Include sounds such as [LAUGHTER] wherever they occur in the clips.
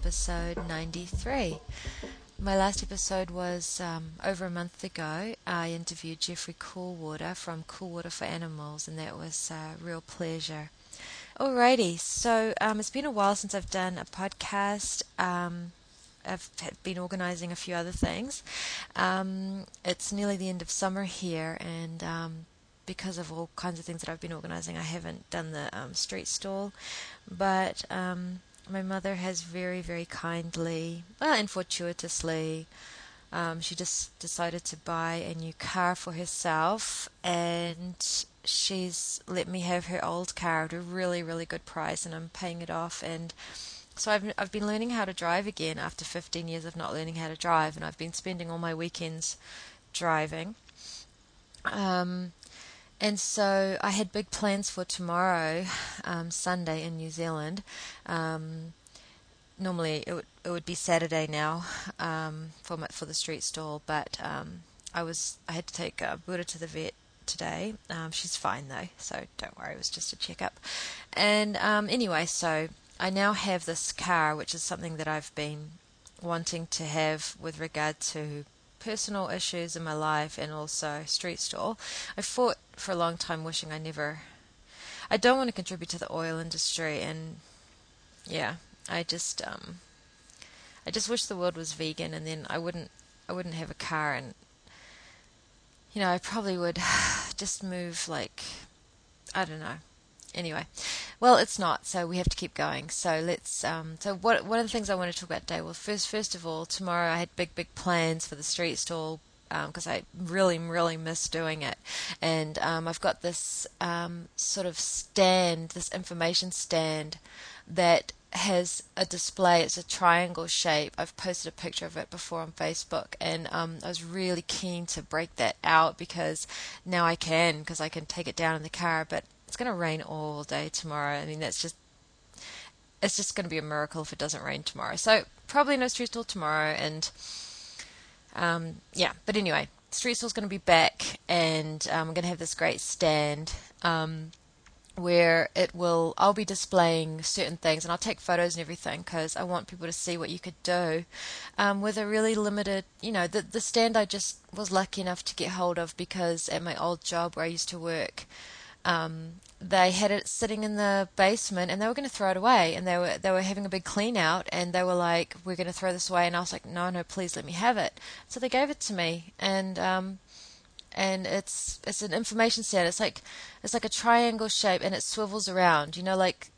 episode 93. My last episode was um, over a month ago. I interviewed Jeffrey Coolwater from Coolwater for Animals, and that was a real pleasure. Alrighty, so um, it's been a while since I've done a podcast. Um, I've been organising a few other things. Um, it's nearly the end of summer here, and um, because of all kinds of things that I've been organising, I haven't done the um, street stall. But um, my mother has very, very kindly, well, and fortuitously, um, she just decided to buy a new car for herself, and she's let me have her old car at a really, really good price, and I'm paying it off. And so I've I've been learning how to drive again after 15 years of not learning how to drive, and I've been spending all my weekends driving. Um, and so I had big plans for tomorrow, um, Sunday in New Zealand. Um, normally it would it would be Saturday now um, for my, for the street stall, but um, I was I had to take uh, Buddha to the vet today. Um, she's fine though, so don't worry. It was just a checkup. And um, anyway, so I now have this car, which is something that I've been wanting to have with regard to personal issues in my life and also street stall. I fought for a long time wishing I never. I don't want to contribute to the oil industry, and yeah, I just um, I just wish the world was vegan, and then I wouldn't I wouldn't have a car, and you know I probably would [SIGHS] just move like I don't know anyway, well, it's not, so we have to keep going. So let's. Um, so what one of the things I want to talk about today? Well, first, first of all, tomorrow I had big, big plans for the street stall because um, I really, really miss doing it. And um, I've got this um, sort of stand, this information stand that has a display. It's a triangle shape. I've posted a picture of it before on Facebook, and um, I was really keen to break that out because now I can, because I can take it down in the car. But it's going to rain all day tomorrow. I mean, that's just it's just going to be a miracle if it doesn't rain tomorrow. So probably no street stall tomorrow, and um, yeah. But anyway, street stall's going to be back, and um, I'm going to have this great stand um, where it will. I'll be displaying certain things, and I'll take photos and everything because I want people to see what you could do um, with a really limited. You know, the the stand I just was lucky enough to get hold of because at my old job where I used to work um, they had it sitting in the basement and they were going to throw it away and they were they were having a big clean out and they were like we're going to throw this away and I was like no no please let me have it so they gave it to me and um, and it's it's an information stand it's like it's like a triangle shape and it swivels around you know like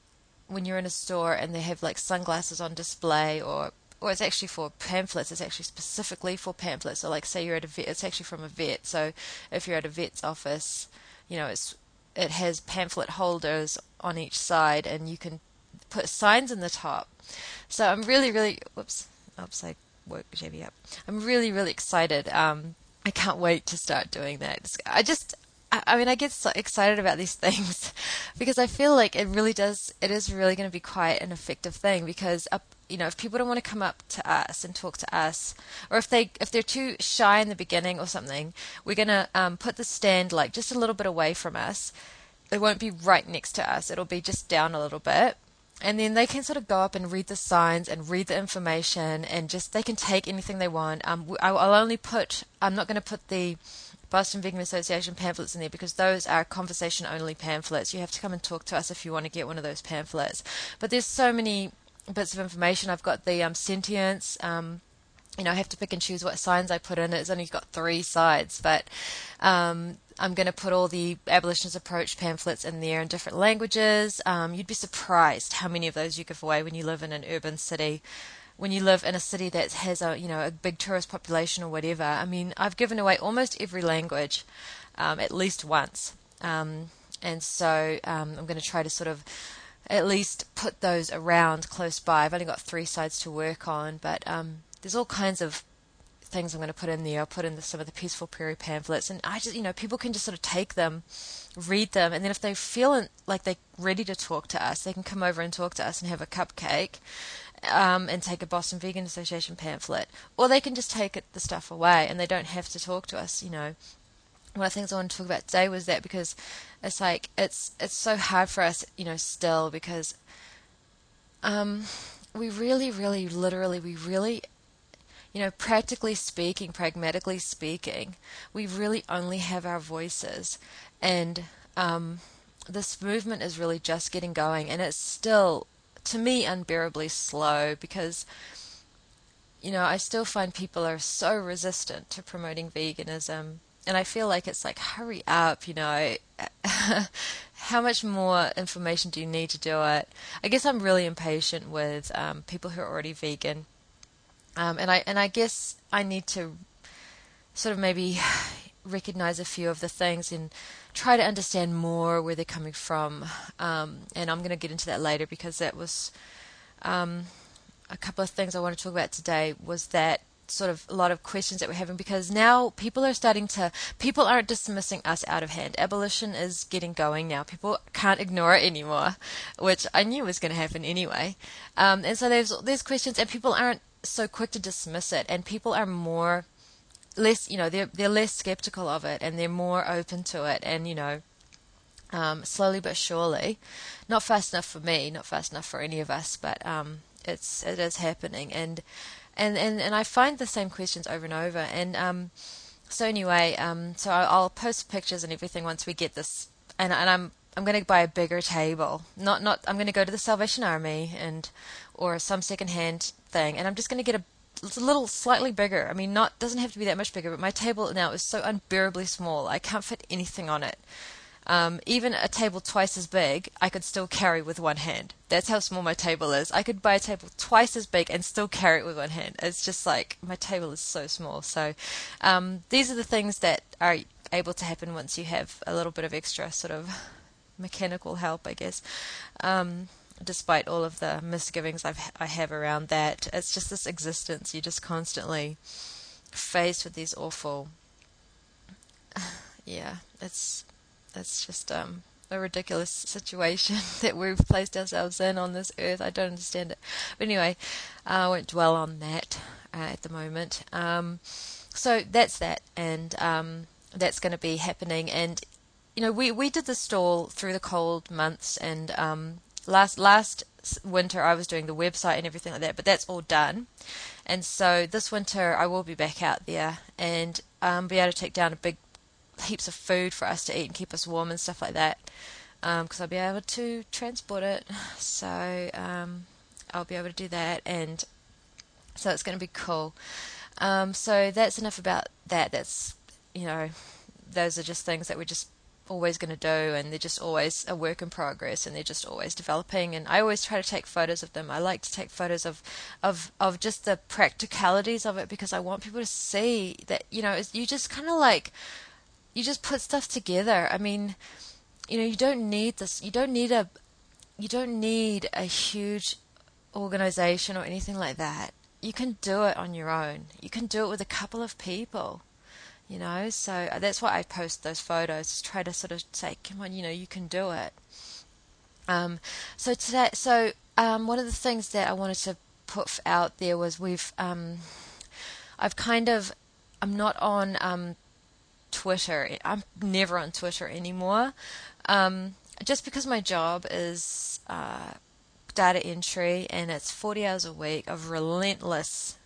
when you're in a store and they have like sunglasses on display or or it's actually for pamphlets. It's actually specifically for pamphlets. So, like, say you're at a vet, it's actually from a vet. So, if you're at a vet's office, you know, it's it has pamphlet holders on each side, and you can put signs in the top. So I'm really, really, whoops, oops, I woke JB up. I'm really, really excited. Um, I can't wait to start doing that. I just, I mean, I get so excited about these [LAUGHS] things because I feel like it really does, it is really going to be quite an effective thing because you know, if people don't want to come up to us and talk to us, or if they if they're too shy in the beginning or something, we're gonna um, put the stand like just a little bit away from us. It won't be right next to us. It'll be just down a little bit, and then they can sort of go up and read the signs and read the information, and just they can take anything they want. Um, I'll only put. I'm not going to put the Boston Vegan Association pamphlets in there because those are conversation only pamphlets. You have to come and talk to us if you want to get one of those pamphlets. But there's so many bits of information. I've got the um, sentience. Um, you know, I have to pick and choose what signs I put in. It's only got three sides, but um, I'm going to put all the abolitionist approach pamphlets in there in different languages. Um, you'd be surprised how many of those you give away when you live in an urban city. When you live in a city that has a you know a big tourist population or whatever, I mean, I've given away almost every language um, at least once, um, and so I'm going to try to sort of at least put those around close by. I've only got three sides to work on, but um, there's all kinds of things I'm going to put in there. I'll put in the, some of the peaceful prairie pamphlets, and I just, you know, people can just sort of take them, read them, and then if they feel like they're ready to talk to us, they can come over and talk to us and have a cupcake. Um, and take a Boston Vegan Association pamphlet, or they can just take it, the stuff away, and they don't have to talk to us. You know, one of the things I want to talk about today was that because it's like it's it's so hard for us, you know, still because um, we really, really, literally, we really, you know, practically speaking, pragmatically speaking, we really only have our voices. And um, this movement is really just getting going, and it's still, to me, unbearably slow because you know, I still find people are so resistant to promoting veganism. And I feel like it's like, hurry up, you know. [LAUGHS] How much more information do you need to do it? I guess I'm really impatient with um, people who are already vegan. Um, and I and I guess I need to sort of maybe [SIGHS] recognize a few of the things and try to understand more where they're coming from. Um, and I'm going to get into that later because that was um, a couple of things I want to talk about today was that sort of a lot of questions that we're having because now people are starting to people aren't dismissing us out of hand. Abolition is getting going now. People can't ignore it anymore which i knew was going to happen anyway. Um, and so there's there's questions and people aren't so quick to dismiss it and people are more less you know they're they're less skeptical of it and they're more open to it and you know um, slowly but surely. Not fast enough for me not fast enough for any of us but um, it's it is happening, and and and and I find the same questions over and over. And um, so anyway, um, so I'll, post pictures and everything once we get this, and and I'm I'm going to buy a bigger table. Not not I'm going to go to the Salvation Army and or some secondhand thing, and I'm just going to get a it's a little slightly bigger. I mean, not doesn't have to be that much bigger, but my table now is so unbearably small. I can't fit anything on it. Um, even a table twice as big, I could still carry with one hand. That's how small my table is. I could buy a table twice as big and still carry it with one hand. It's just like my table is so small. So um, these are the things that are able to happen once you have a little bit of extra sort of mechanical help, I guess. Um, despite all of the misgivings I've, I have around that, it's just this existence. You're just constantly faced with these awful. [SIGHS] Yeah, it's it's just um, a ridiculous situation [LAUGHS] that we've placed ourselves in on this earth. I don't understand it. But anyway, I won't dwell on that uh, at the moment. Um, so that's that, and um, that's going to be happening. And you know, we we did the stall through the cold months, and um, last last winter I was doing the website and everything like that, but that's all done. And so this winter I will be back out there and um, be able to take down a big heaps of food for us to eat and keep us warm and stuff like that. Because um, I'll be able to transport it, [SIGHS] so um, I'll be able to do that, and so it's going to be cool. Um, so that's enough about that. That's you know, those are just things that we're just always going to do, and they're just always a work in progress, and they're just always developing. And I always try to take photos of them. I like to take photos of of of just the practicalities of it because I want people to see that you know you just kind of like you just put stuff together. I mean, you know, you don't need this. You don't need a you don't need a huge organization or anything like that. You can do it on your own. You can do it with a couple of people. You know, so uh, that's why I post those photos. To try to sort of say, "Come on, you know, you can do it." Um, so today, so um, one of the things that I wanted to put out there was we've um, I've kind of I'm not on um, Twitter. I'm never on Twitter anymore. Um, just because my job is uh, data entry and it's 40 hours a week of relentless,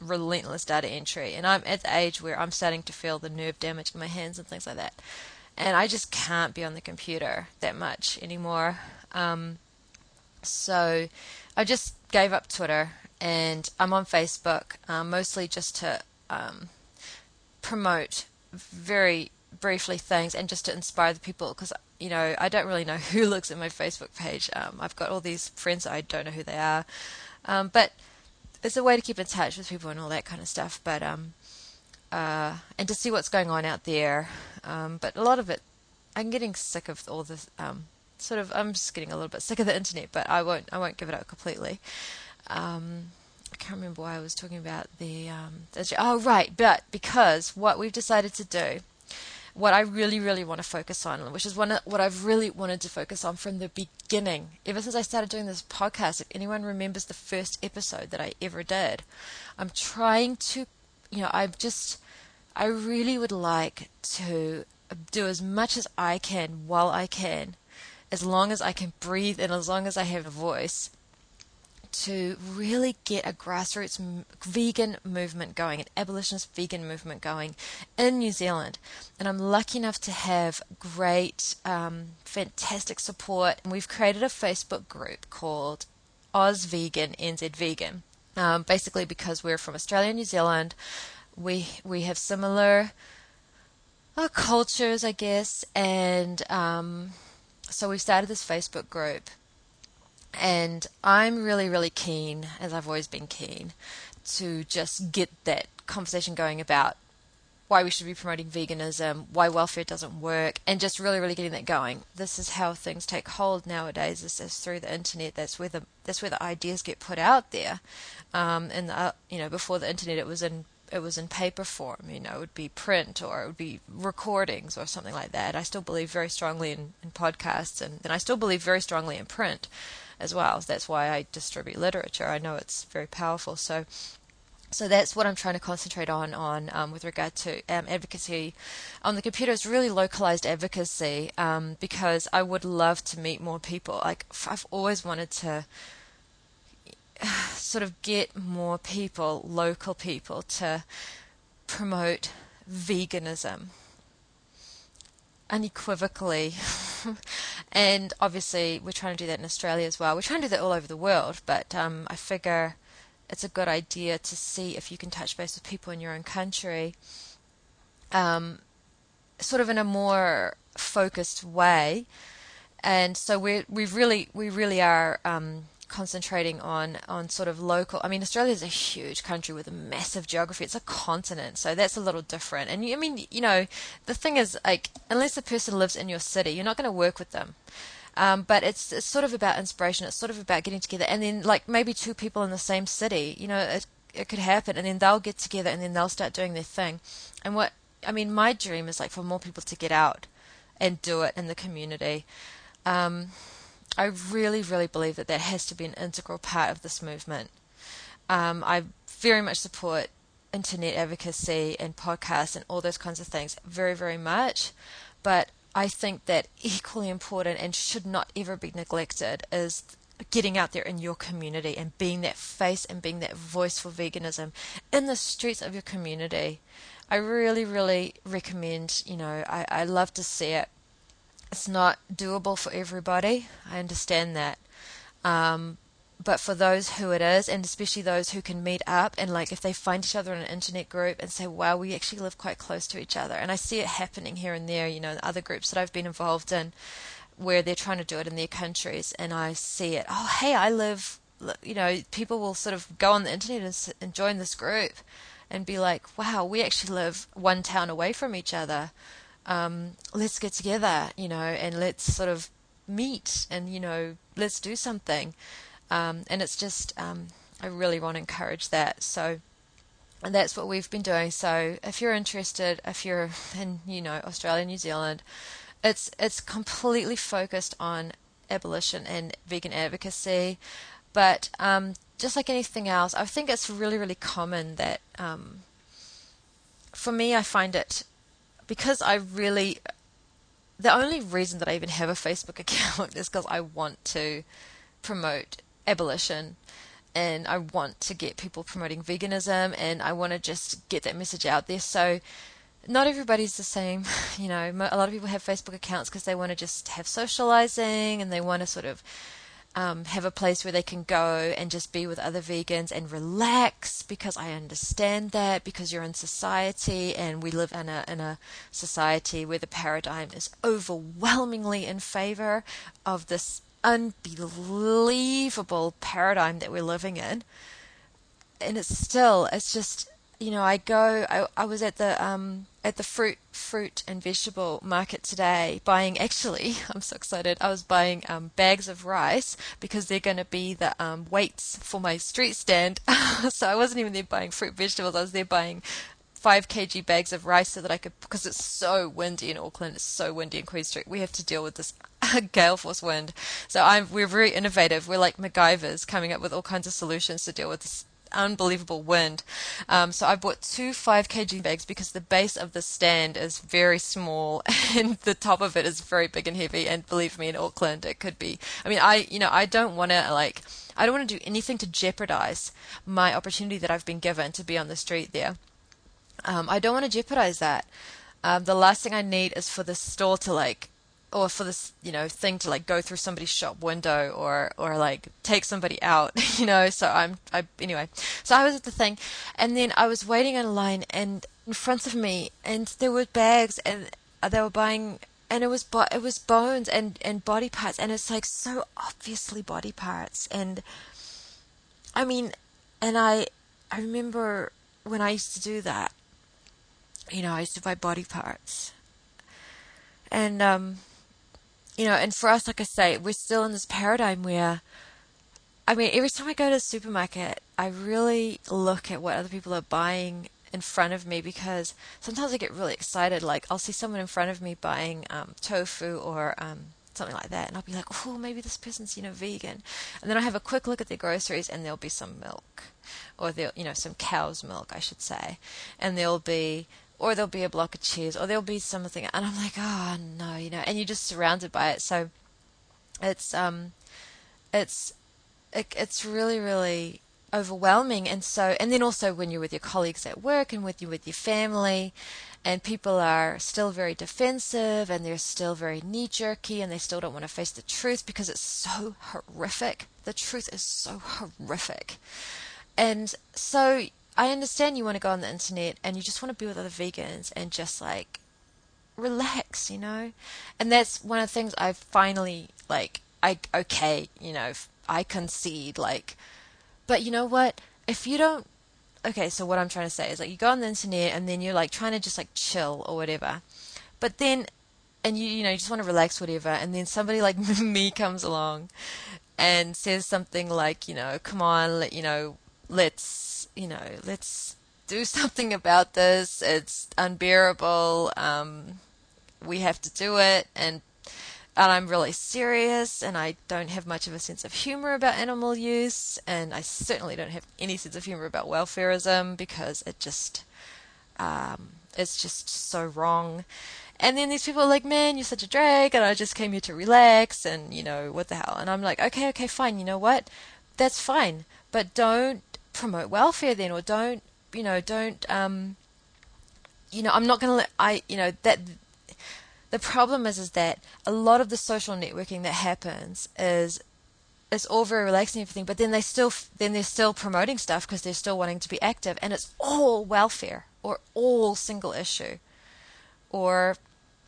relentless data entry. And I'm at the age where I'm starting to feel the nerve damage in my hands and things like that. And I just can't be on the computer that much anymore. Um, so I just gave up Twitter and I'm on Facebook um, mostly just to um, promote very briefly things and just to inspire the people because you know I don't really know [LAUGHS] who looks at my Facebook page. Um, I've got all these friends I don't know who they are, um, but it's a way to keep in touch with people and all that kind of stuff. But um, uh, and to see what's going on out there. Um, but a lot of it, I'm getting sick of all this. Um, sort of, I'm just getting a little bit sick of the internet, but I won't. I won't give it up completely. Um, I can't remember why I was talking about the, um, the oh right, but because what we've decided to do, what I really really want to focus on, which is one what I've really wanted to focus on from the beginning, ever since I started doing this podcast. If anyone remembers the first episode that I ever did, I'm trying to, you know, I'm just, I really would like to do as much as I can while I can, as long as I can breathe and as long as I have a voice to really get a grassroots vegan movement going, an abolitionist vegan movement going in New Zealand. And I'm lucky enough to have great, um, fantastic support. And we've created a Facebook group called Oz Vegan, NZ Vegan. Um, basically, because we're from Australia and New Zealand, we we have similar uh, cultures, I guess, and um, so we started this Facebook group and I'm really, really keen, as I've always been keen, to just get that conversation going about why we should be promoting veganism, why welfare doesn't work, and just really, really getting that going. This is how things take hold nowadays. This is through the internet. That's where the that's where the ideas get put out there. Um, and the, you know, before the internet, it was in it was in paper form. You know, it would be print or it would be recordings or something like that. I still believe very strongly in, in podcasts, and, and I still believe very strongly in print as well. That's why I distribute literature. I know it's very powerful. So, so that's what I'm trying to concentrate on on um, with regard to um, advocacy on the computer is really localized advocacy um, because I would love to meet more people. Like I've always wanted to [SIGHS] sort of get more people, local people, to promote veganism unequivocally. [LAUGHS] and obviously, we're trying to do that in Australia as well. We're trying to do that all over the world, but um, I figure it's a good idea to see if you can touch base with people in your own country, um, sort of in a more focused way. And so we we really we really are um, concentrating on on sort of local. I mean, Australia is a huge country with a massive geography. It's a continent, so that's a little different. And you, I mean, you know, the thing is, like, unless a person lives in your city, you're not going to work with them. Um, but it's, it's sort of about inspiration. It's sort of about getting together, and then like maybe two people in the same city. You know, it it could happen, and then they'll get together, and then they'll start doing their thing. And what I mean, my dream is like for more people to get out and do it in the community. Um, I really, really believe that that has to be an integral part of this movement. Um, I very much support internet advocacy and podcasts and all those kinds of things very, very much. But I think that equally important and should not ever be neglected is getting out there in your community and being that face and being that voice for veganism in the streets of your community. I really, really recommend, you know, I, I love to see it it's not doable for everybody. I understand that. Um, but for those who it is, and especially those who can meet up and like if they find each other in an internet group and say, wow, we actually live quite close to each other. And I see it happening here and there, you know, in other groups that I've been involved in where they're trying to do it in their countries. And I see it, oh, hey, I live, you know, people will sort of go on the internet and, and join this group and be like, wow, we actually live one town away from each other um, let's get together, you know, and let's sort of meet and, you know, let's do something. Um, and it's just, um, I really want to encourage that. So, and that's what we've been doing. So, if you're interested, if you're [LAUGHS] in, you know, Australia, New Zealand, it's it's completely focused on abolition and vegan advocacy. But um, just like anything else, I think it's really, really common that um, for me, I find it because I really the only reason that I even have a Facebook [LAUGHS] account is because I want to promote abolition and I want to get people promoting veganism and I want to just get that message out there. So not everybody's the same. [LAUGHS] You know, a lot of people have Facebook accounts because they want to just have socializing and they want to sort of um, have a place where they can go and just be with other vegans and relax because I understand that because you're in society and we live in a in a society where the paradigm is overwhelmingly in favor of this unbelievable paradigm that we're living in. And it's still it's just you know, I go. I, I was at the um, at the fruit fruit and vegetable market today, buying. Actually, [LAUGHS] I'm so excited. I was buying um, bags of rice because they're going to be the um, weights for my street stand. [LAUGHS] so I wasn't even there buying fruit vegetables. I was there buying five kg bags of rice so that I could because it's so windy in Auckland. It's so windy in Queen Street. We have to deal with this [LAUGHS] gale force wind. So I'm we're very innovative. We're like MacGyvers coming up with all kinds of solutions to deal with this unbelievable wind. Um, so I bought two 5 kg bags because the base of the stand is very small [LAUGHS] and the top of it is very big and heavy. And believe me, in Auckland, it could be. I mean, I, you know, I don't want to like, I don't want to do anything to jeopardize my opportunity that I've been given to be on the street there. Um, I don't want to jeopardize that. Um, the last thing I need is for the store to like or for this you know thing to like go through somebody's shop window or or like take somebody out [LAUGHS] you know? So i'm i anyway. So i was at the thing and then i was waiting in line and in front of me and there were bags and they were buying and it was bo- it was bones and and body parts and it's like so obviously body parts. And i mean and i i remember when i used to do that you know i used to buy body parts. And um you know, and for us, like I say, we're still in this paradigm where, I mean, every time I go to the supermarket, I really look at what other people are buying in front of me because sometimes I get really excited. Like, I'll see someone in front of me buying um, tofu or um, something like that, and I'll be like, oh, maybe this person's, you know, vegan. And then I have a quick look at their groceries, and there'll be some milk, or there, you know, some cow's milk, I should say, and there'll be or there'll be a block of cheese, or there'll be something, and I'm like, oh no, you know, and you're just surrounded by it. So it's um, it's it, it's really really overwhelming, and so and then also when you're with your colleagues at work and with you with your family, and people are still very defensive and they're still very knee jerky and they still don't want to face the truth because it's so horrific. The truth is so horrific. And so I understand you want to go on the internet and you just want to be with other vegans and just like relax, you know? And that's one of the things I've finally like I okay, you know, I concede like but you know what? If you don't okay, so what I'm trying to say is like you go on the internet and then you're like trying to just like chill or whatever. But then and you you know, you just want to relax whatever and then somebody like [LAUGHS] me comes along and says something like, you know, come on, let you know, let's, you know, let's do [LAUGHS] something about this. It's unbearable. Um, we have to do it. And, and I'm really serious and I don't have much of a sense of humor about animal use. And I certainly don't have any sense of humor about welfareism because it just, um, it's just so wrong. And then these people are like, man, you're such a drag, and I just came here to relax, and you know, what the hell? And I'm like, okay, okay, fine, you know what? That's fine, but don't promote welfare then, or don't you know don't um, you know I'm not going to let I you know that the problem is is that a lot of the social networking that happens is it's all very relaxing and everything, but then they still then they're still promoting stuff because they're still wanting to be active, and it's all welfare or all single issue, or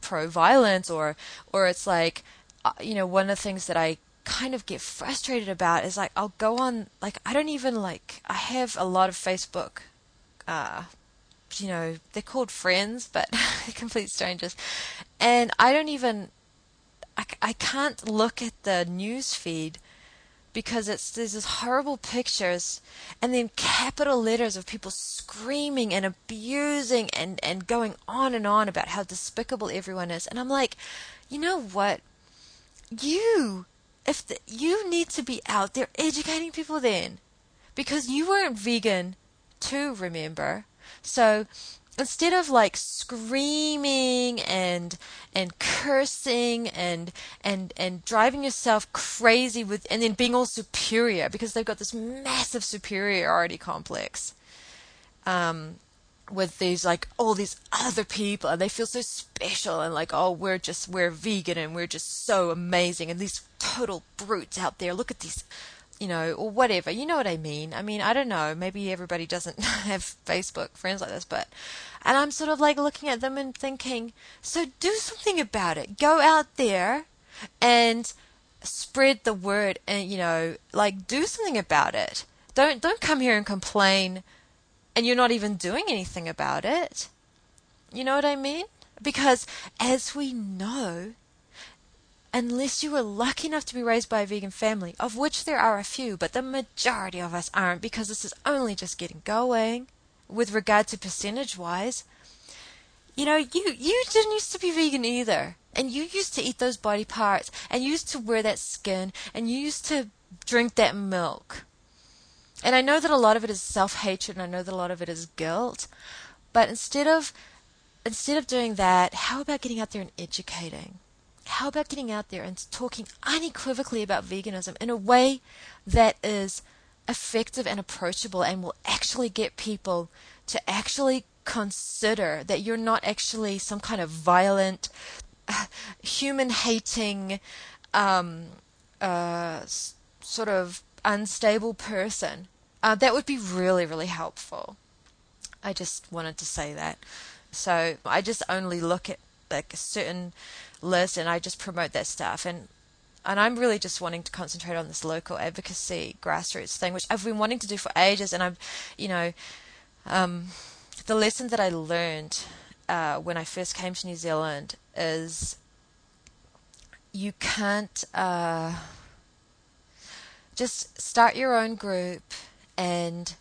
pro violence, or or it's like uh, you know one of the things that I kind of get frustrated about is like I'll go on like I don't even like I have a lot of Facebook uh you know they're called friends but [LAUGHS] complete strangers. And I don't even I, I can't look at the news feed because it's there's this horrible pictures and then capital letters of people screaming and abusing and and going on and on about how despicable everyone is. And I'm like you know what? You if the, you need to be out there educating people then because you weren't vegan too remember. So instead of like screaming and and cursing and and and driving yourself crazy with and then being all superior because they've got this massive superiority complex um with these like all these other people and they feel so special and like oh we're just we're vegan and we're just so amazing and these total brutes out there look at these you know or whatever you know what i mean? I mean i don't know maybe everybody doesn't [LAUGHS] have facebook friends like this but and i'm sort of like looking at them and thinking so do something about it. Go out there and spread the word and you know like do something about it. Don't don't come here and complain and you're not even doing anything about it. You know what I mean? Because as we know, unless you were lucky enough to be raised by a vegan family, of which there are a few, but the majority of us aren't because this is only just getting going with regard to percentage wise. You know, you you didn't used to be vegan either. And you used to eat those body parts and you used to wear that skin and you used to drink that milk. And I know that a lot of it is self hatred, and I know that a lot of it is guilt. But instead of instead of doing that, how about getting out there and educating? How about getting out there and talking unequivocally about veganism in a way that is effective and approachable and will actually get people to actually consider that you're not actually some kind of violent, [SIGHS] human hating, um, uh, sort of unstable person. Uh, that would be really, really helpful. I just wanted to say that. So I just only look at like a certain list and I just promote that stuff and and I'm really just wanting to concentrate on this local advocacy grassroots thing, which I've been wanting to do for ages. And I'm, you know, um, the lesson that I learned uh, when I first came to New Zealand is you can't uh, just start your own group and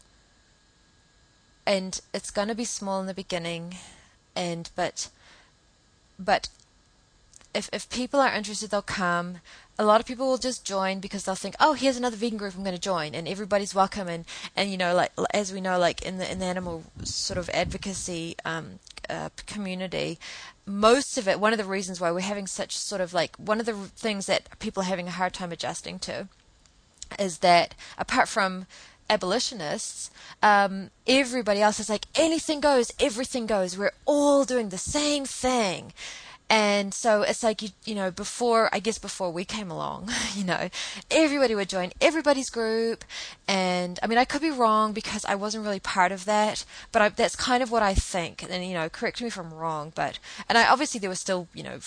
and it's going to be small in the beginning and but but if if people are interested they'll come. A lot of people will just join because they'll think oh here's another vegan group i'm going to join and everybody's welcome. And and you know like as we know like in the in the animal sort of advocacy um, uh, community most of it one of the reasons why we're having such sort of like one of the things that people are having a hard time adjusting to is that apart from abolitionists, um, everybody else is like anything goes, everything goes. We're all doing the same thing. And so it's like you you know before I guess before we came along, [LAUGHS] you know, everybody would join everybody's group, and I mean I could be wrong because I wasn't really part of that, but I, that's kind of what I think. And you know, correct me if I'm wrong, but and I obviously there was still you know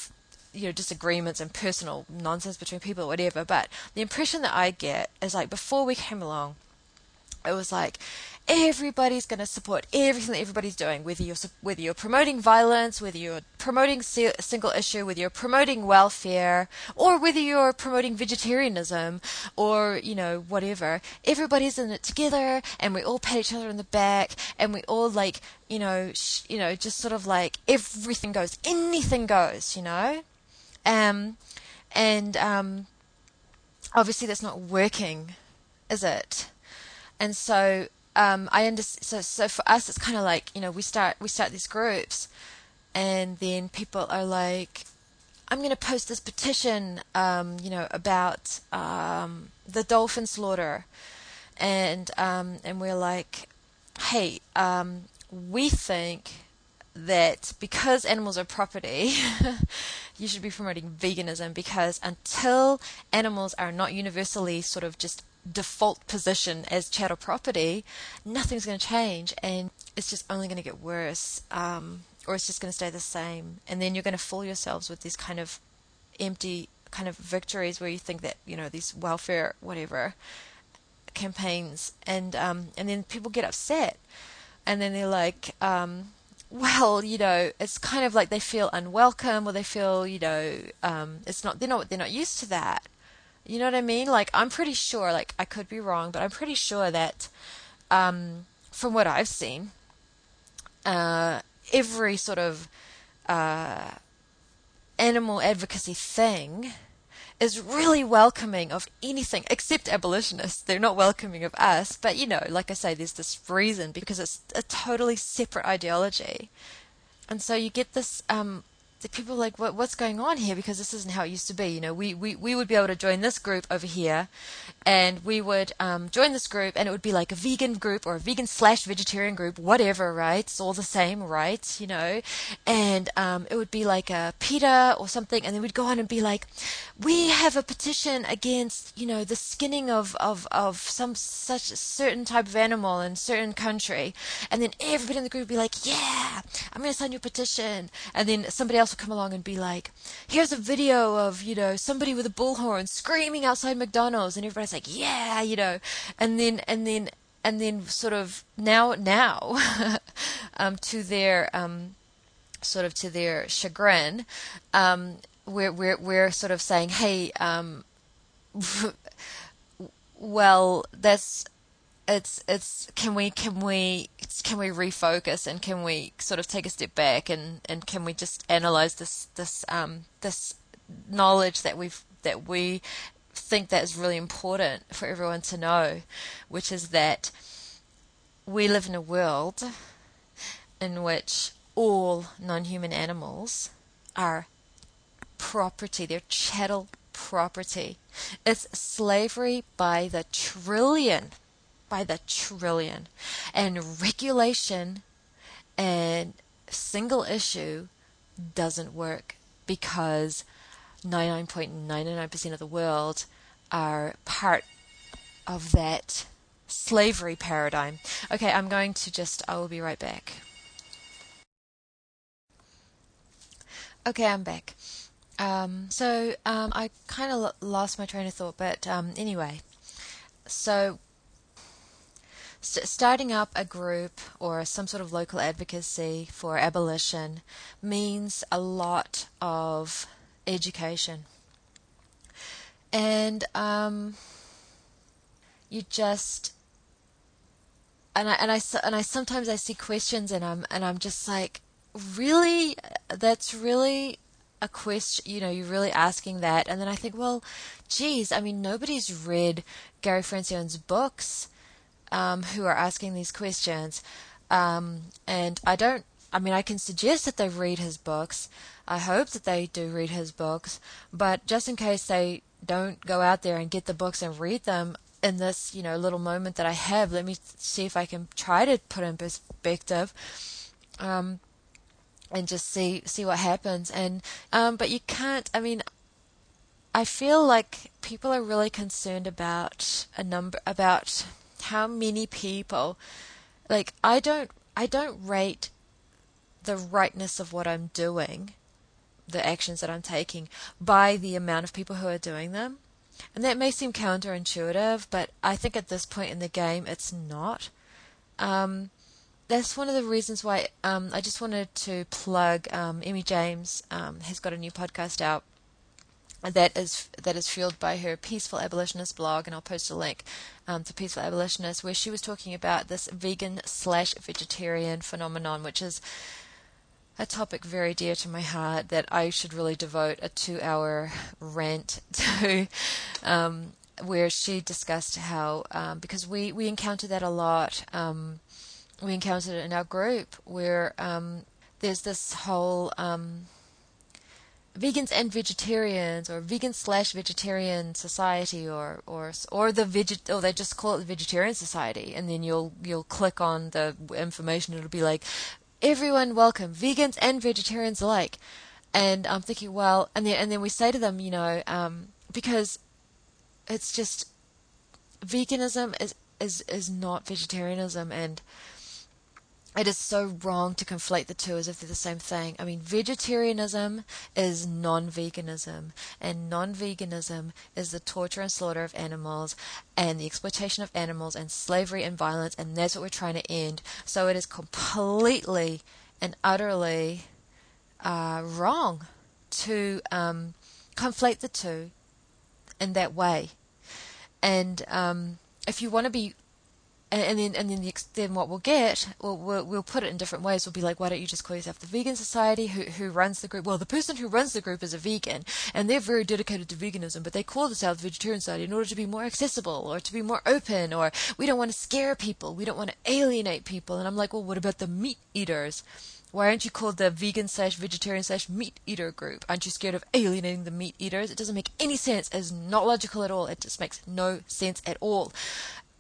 you know disagreements and personal nonsense between people or whatever, but the impression that I get is like before we came along, it was like everybody's going to support everything that everybody's doing, whether you're whether you're promoting violence, whether you're promoting single issue, whether you're promoting welfare, or whether you're promoting vegetarianism, or you know whatever. Everybody's in it together, and we all pat each other on the back, and we all like you know sh- you know just sort of like everything goes, anything goes, you know, um, and um, obviously that's not working, is it? And so um, I understand. So, so for us, it's kind of like you know we start we start these groups, and then people are like, I'm going to post this petition, um, you know, about um, the dolphin slaughter, and um, and we're like, hey, um, we think that because animals are property, [LAUGHS] you should be promoting veganism because until animals are not universally sort of just default position as chattel property, nothing's going to change and it's just only going to get worse um, or it's just going to stay the same. And then you're going to fool yourselves with these kind of empty kind of victories where you think that, you know, these welfare, whatever, campaigns. And, um, and then people get upset and then they're like, um, well, you know, it's kind of like they feel unwelcome or they feel, you know, um, it's not, they're not, they're not used to that. You know what I mean? Like, I'm pretty sure, like, I could be wrong, but I'm pretty sure that, um, from what I've seen, uh, every sort of uh, animal advocacy thing is really welcoming of anything except abolitionists. They're not welcoming of us, but you know, like I say, there's this reason because it's a totally separate ideology. And so you get this um, the people like, what, what's going on here? Because this isn't how it used to be. You know, we, we, we would be able to join this group over here, and we would um, join this group, and it would be like a vegan group or a vegan slash vegetarian group, whatever, right? It's all the same, right? You know, and um, it would be like a PETA or something, and then we'd go on and be like, we have a petition against, you know, the skinning of, of, of some such certain type of animal in certain country, and then everybody in the group would be like, yeah, I'm going to sign your petition, and then somebody else will come along and be like, here's a video of, you know, somebody with a bullhorn screaming outside McDonald's and everybody's like, yeah, you know, and then, and then, and then sort of now, now, [LAUGHS] um, to their, um, sort of to their chagrin, um, we're, we're, we're sort of saying, hey, um, [LAUGHS] well, that's it's it's can we can we can we refocus and can we sort of take a step back and and can we just analyze this this um this knowledge that we've that we think that is really important for everyone to know, which is that we live in a world in which all non human animals are property, they're chattel property. It's slavery by the trillion, by the trillion. And regulation and single issue doesn't work because 99.99% of the world are part of that slavery paradigm. Okay, I'm going to just, I will be right back. Okay, I'm back. Um, so um, I kind of lost my train of thought, but um, anyway, so starting up a group or some sort of local advocacy for abolition means a lot of education, and um, you just and I and I and I sometimes I see questions and I'm and I'm just like really? That's really a question, you know, you're really asking that. And then I think, well, geez, I mean, nobody's read Gary Francione's books um, who are asking these questions. Um, and I don't, I mean, I can suggest that they read his books. I hope that they do read his books. But just in case they don't go out there and get the books and read them, in this, you know, little moment that I have, let me see if I can try to put in perspective. Um, and just see see what happens. And um, but you can't. I mean, I feel like people are really concerned about a number about how many people. Like I don't I don't rate the rightness of what I'm doing, the actions that I'm taking, by the amount of people who are doing them. And that may seem counterintuitive, but I think at this point in the game, it's not. Um, that's one of the reasons why um, I just wanted to plug um, Emmy James um, has got a new podcast out that is that is fueled by her Peaceful Abolitionist blog, and I'll post a link um, to Peaceful Abolitionist where she was talking about this vegan slash vegetarian phenomenon, which is a topic very dear to my heart that I should really devote a two-hour rant [LAUGHS] to. Um, where she discussed how um, because we we encounter that a lot um, we encountered it in our group where um, there's this whole um, vegans and vegetarians or vegan slash vegetarian society or or or the veget or they just call it the vegetarian society and then you'll you'll click on the information it'll be like everyone welcome vegans and vegetarians alike. And I'm thinking well and then and then we say to them you know um, because it's just veganism is is is not vegetarianism and it is so wrong to conflate the two as if they're the same thing. I mean, vegetarianism is non veganism, and non veganism is the torture and slaughter of animals and the exploitation of animals and slavery and violence, and that's what we're trying to end. So it is completely and utterly uh, wrong to um, conflate the two in that way. And um, if you want to be and, and then and then the, then what we'll get, we'll, we'll, we'll put it in different ways. We'll be like, why don't you just call yourself the Vegan Society? Who who runs the group? Well, the person who runs the group is a vegan, and they're very dedicated to veganism, but they call themselves Vegetarian Society in order to be more accessible or to be more open, or we don't want to scare people, we don't want to alienate people. And I'm like, well, what about the meat eaters? Why aren't you called the vegan slash vegetarian slash meat eater group? Aren't you scared of alienating the meat eaters? It doesn't make any sense. It's not logical at all. It just makes no sense at all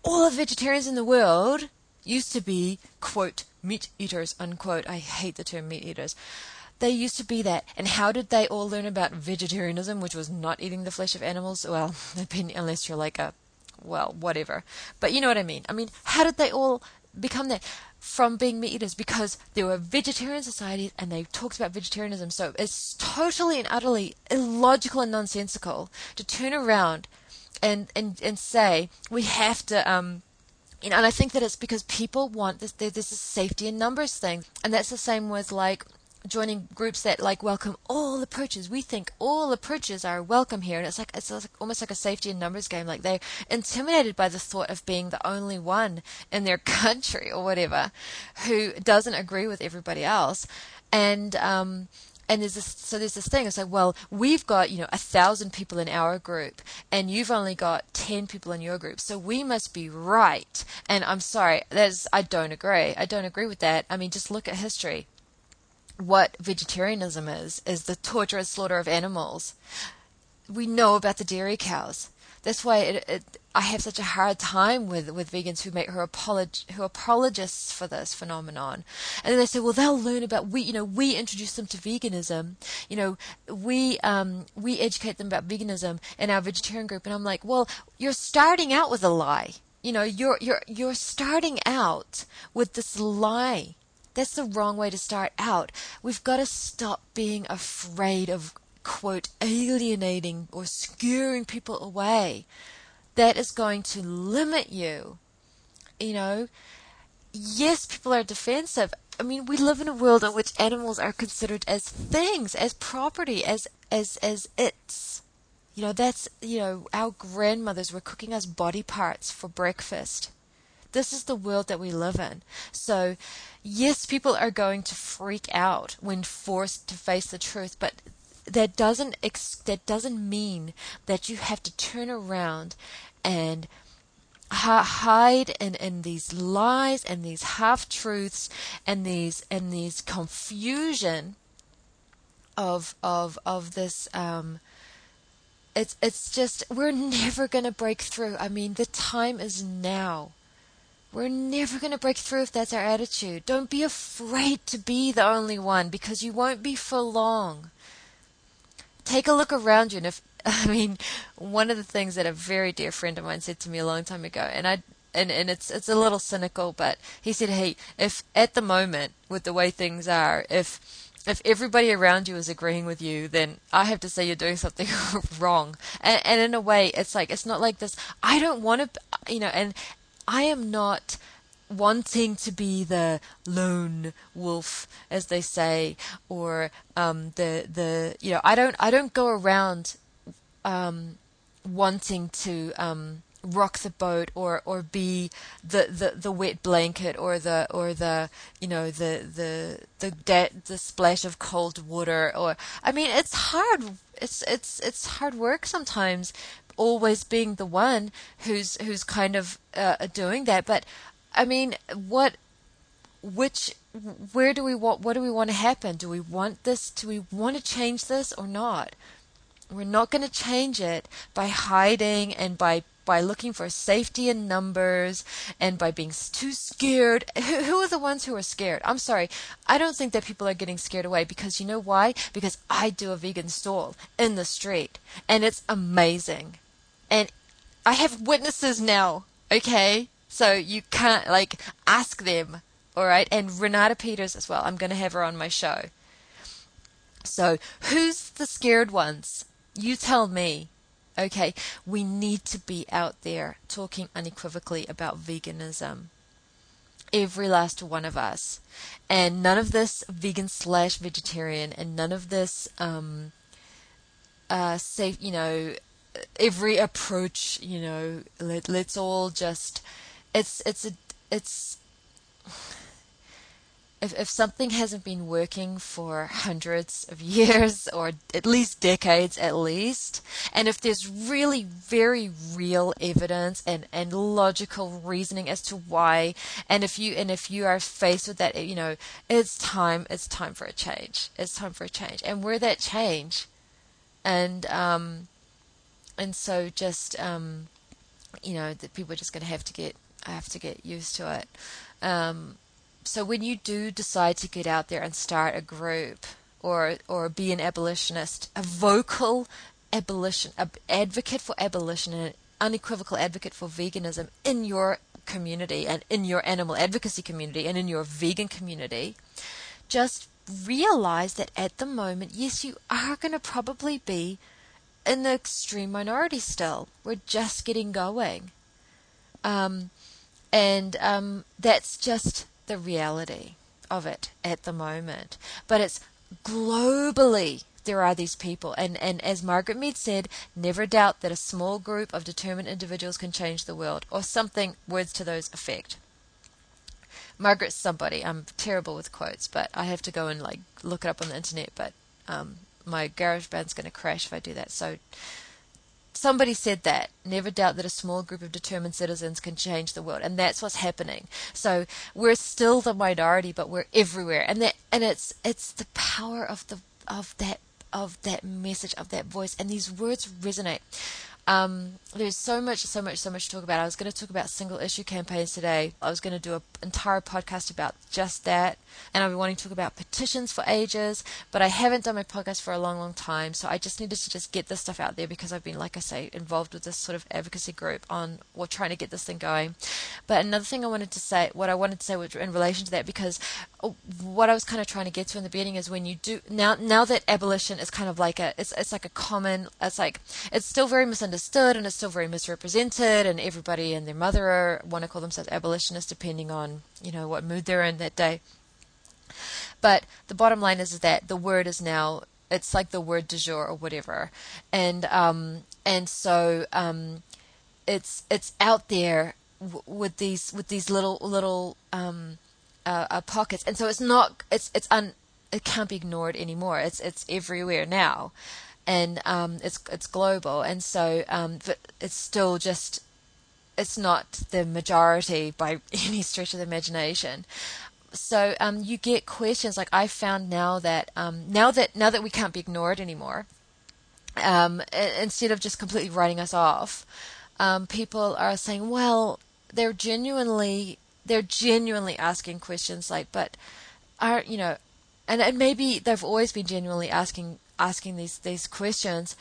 all the vegetarians in the world used to be, quote, meat eaters, unquote. I hate the term meat eaters. They used to be that. And how did they all learn about vegetarianism, which was not eating the flesh of animals? Well, [LAUGHS] unless you're like a, well, whatever. But you know what I mean. I mean, how did they all become that? From being meat eaters because there were vegetarian societies and they talked about vegetarianism. So it's totally and utterly illogical and nonsensical to turn around and and and say we have to um you know, and I think that it's because people want this. There's this safety in numbers thing, and that's the same with like joining groups that like welcome all approaches. We think all approaches are welcome here, and it's like it's like, almost like a safety in numbers game. Like they're intimidated by the thought of being the only one in their [LAUGHS] country or whatever who doesn't agree with everybody else, and um, and there's this so there's this thing it's like well we've got you know a thousand people in our group and you've only got 10 people in your group so we must be right. And i'm sorry that's i don't agree i don't agree with that. I mean just look at history. What vegetarianism is is the torture and slaughter of animals. We know about the dairy cows that's why it, it, I have such a hard time with, with vegans who make who are apolog- who are apologists for this phenomenon, and then they say, well, they'll learn about we, you know, we introduce them to veganism, you know, we um, we educate them about veganism in our vegetarian group, and I'm like, well, you're starting out with a lie, you know, you're you're you're starting out with this lie. That's the wrong way to start out. We've got to stop being afraid of quote, alienating or scaring people away, that is going to limit you. You know, yes, people are defensive. I mean, we live in a world in which animals are considered as things, as property, as as as its. You know, that's you know, our grandmothers were cooking us body parts for breakfast. This is the world that we live in. So, yes, people are going to freak out when forced to face the truth, but that doesn't ex- that doesn't mean that you have to turn around and hide in, in these lies and these half truths and these and these confusion of of of this um, it's it's just we're never going to break through. I mean, the time is now. We're never going to break through if that's our attitude. Don't be afraid to be the only one because you won't be for long take a look around you. And if, [LAUGHS] I mean, one of the things that a very dear friend of mine said to me a long time ago, and I, and, and it's, it's a little cynical, but he said, Hey, if at the moment, with the way things are, if, if everybody around you is agreeing with you, then I have to say you're doing [LAUGHS] something [LAUGHS] wrong. And, and in a way, it's like, it's not like this, I don't want to, you know, and I am not, wanting to be the lone wolf, as they say, or um, the the you know I don't I don't go around um, wanting to um, rock the boat or or be the, the, the wet blanket or the or the you know the the the de- the splash of cold water or I mean it's hard it's it's it's hard work sometimes always being the one who's who's kind of uh, doing that but I mean, what, which, where do we want, what do we want to happen? Do we want this, do we want to change this or not? We're not going to change it by hiding and by by looking for safety in numbers and by being too scared. Who, who, are the ones who are scared? I'm sorry. I don't think that people are getting scared away because you know why? Because I do a vegan stall in the street and it's amazing. And I have witnesses now, okay? So you can't like ask them, all right? And Renata Peters as well. I'm going to have her on my show. So who's the scared ones? You tell me. Okay, we need to be out there talking unequivocally about veganism. Every last one of us. And none of this vegan slash vegetarian and none of this um, uh, safe, you know, every approach, you know, let, let's all just it's it's a it's [SIGHS] if if something hasn't been working for hundreds of years [LAUGHS] or at least decades at least and if there's really very real evidence and and logical reasoning as to why and if you and if you are faced with that you know it's time it's time for a change. It's time for a change. And we're that change. And um and so just um you know that people are just going to have to get I have to get used to it. Um, so when you do decide to get out there and start a group or or be an abolitionist, a vocal abolition, a advocate for abolition, and an unequivocal advocate for veganism in your community and in your animal advocacy community and in your vegan community, just realize that at the moment, yes, you are going to probably be in the extreme minority still. We're just getting going. Um, and um, that's just the reality of it at the moment. But it's globally there are these people. And, and as Margaret Mead said, never doubt that a small group of determined individuals can change the world, or something, words to those effect. Margaret's somebody. I'm terrible with quotes, but I have to go and like look it up on the internet. But um, my GarageBand's going to crash if I do that. So somebody said that never doubt that a small group of determined citizens can change the world and that's what's happening. So we're still the minority but we're everywhere. And that and it's it's the power of the of that of that message of that voice and these words resonate um, there's so much, so much, so much to talk about. I was going to talk about single issue campaigns today. I was going to do an entire podcast about just that. And I've been wanting to talk about petitions for ages, but I haven't done my podcast for a long, long time. So I just needed to just get this stuff out there because I've been, like I say, involved with this sort of advocacy group on, or trying to get this thing going. But another thing I wanted to say, what I wanted to say in relation to that, because what I was kind of trying to get to in the beginning is when you do, now, now that abolition is kind of like a, it's, it's like a common, it's like, it's still very misunderstood and it's still very misrepresented and everybody and their mother are, want to call themselves abolitionists depending on you know what mood they're in that day. But the bottom line is, is that the word is now it's like the word du jour or whatever. And um and so um it's it's out there w- with these with these little little um uh, uh, pockets. And so it's not it's it's un it can't be ignored anymore. It's it's everywhere now. And um, it's it's global, and so um, but it's still just it's not the majority by [LAUGHS] any stretch of the imagination. So um, you get questions like I found now that um, now that now that we can't be ignored anymore, um, instead of just completely writing us off, um, people are saying, well, they're genuinely they're genuinely asking questions like, but are you know, and, and maybe they've always been genuinely asking asking these these questions.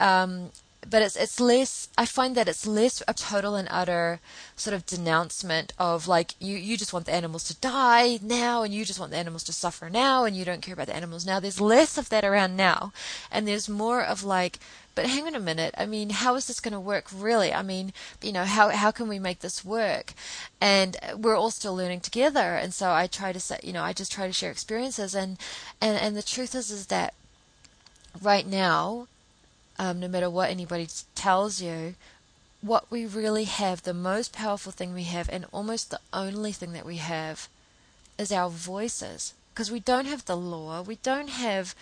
Um, but it's it's less. I find that it's less a total and utter sort of denouncement of like you you just want the animals to die now, and you just want the animals to suffer now, and you don't care about the animals now. There's less of that around now, and there's more of like, but hang on a minute. I mean, how is this going to work really? I mean, you know, how how can we make this work? And we're all still learning together, and so I try to say, you know, I just try to share experiences, and and and the truth is is that right now, um, no matter what anybody tells you, what we really have, the most powerful thing we have, and almost the only thing that we have, is our voices. Because we don't have the law, we don't have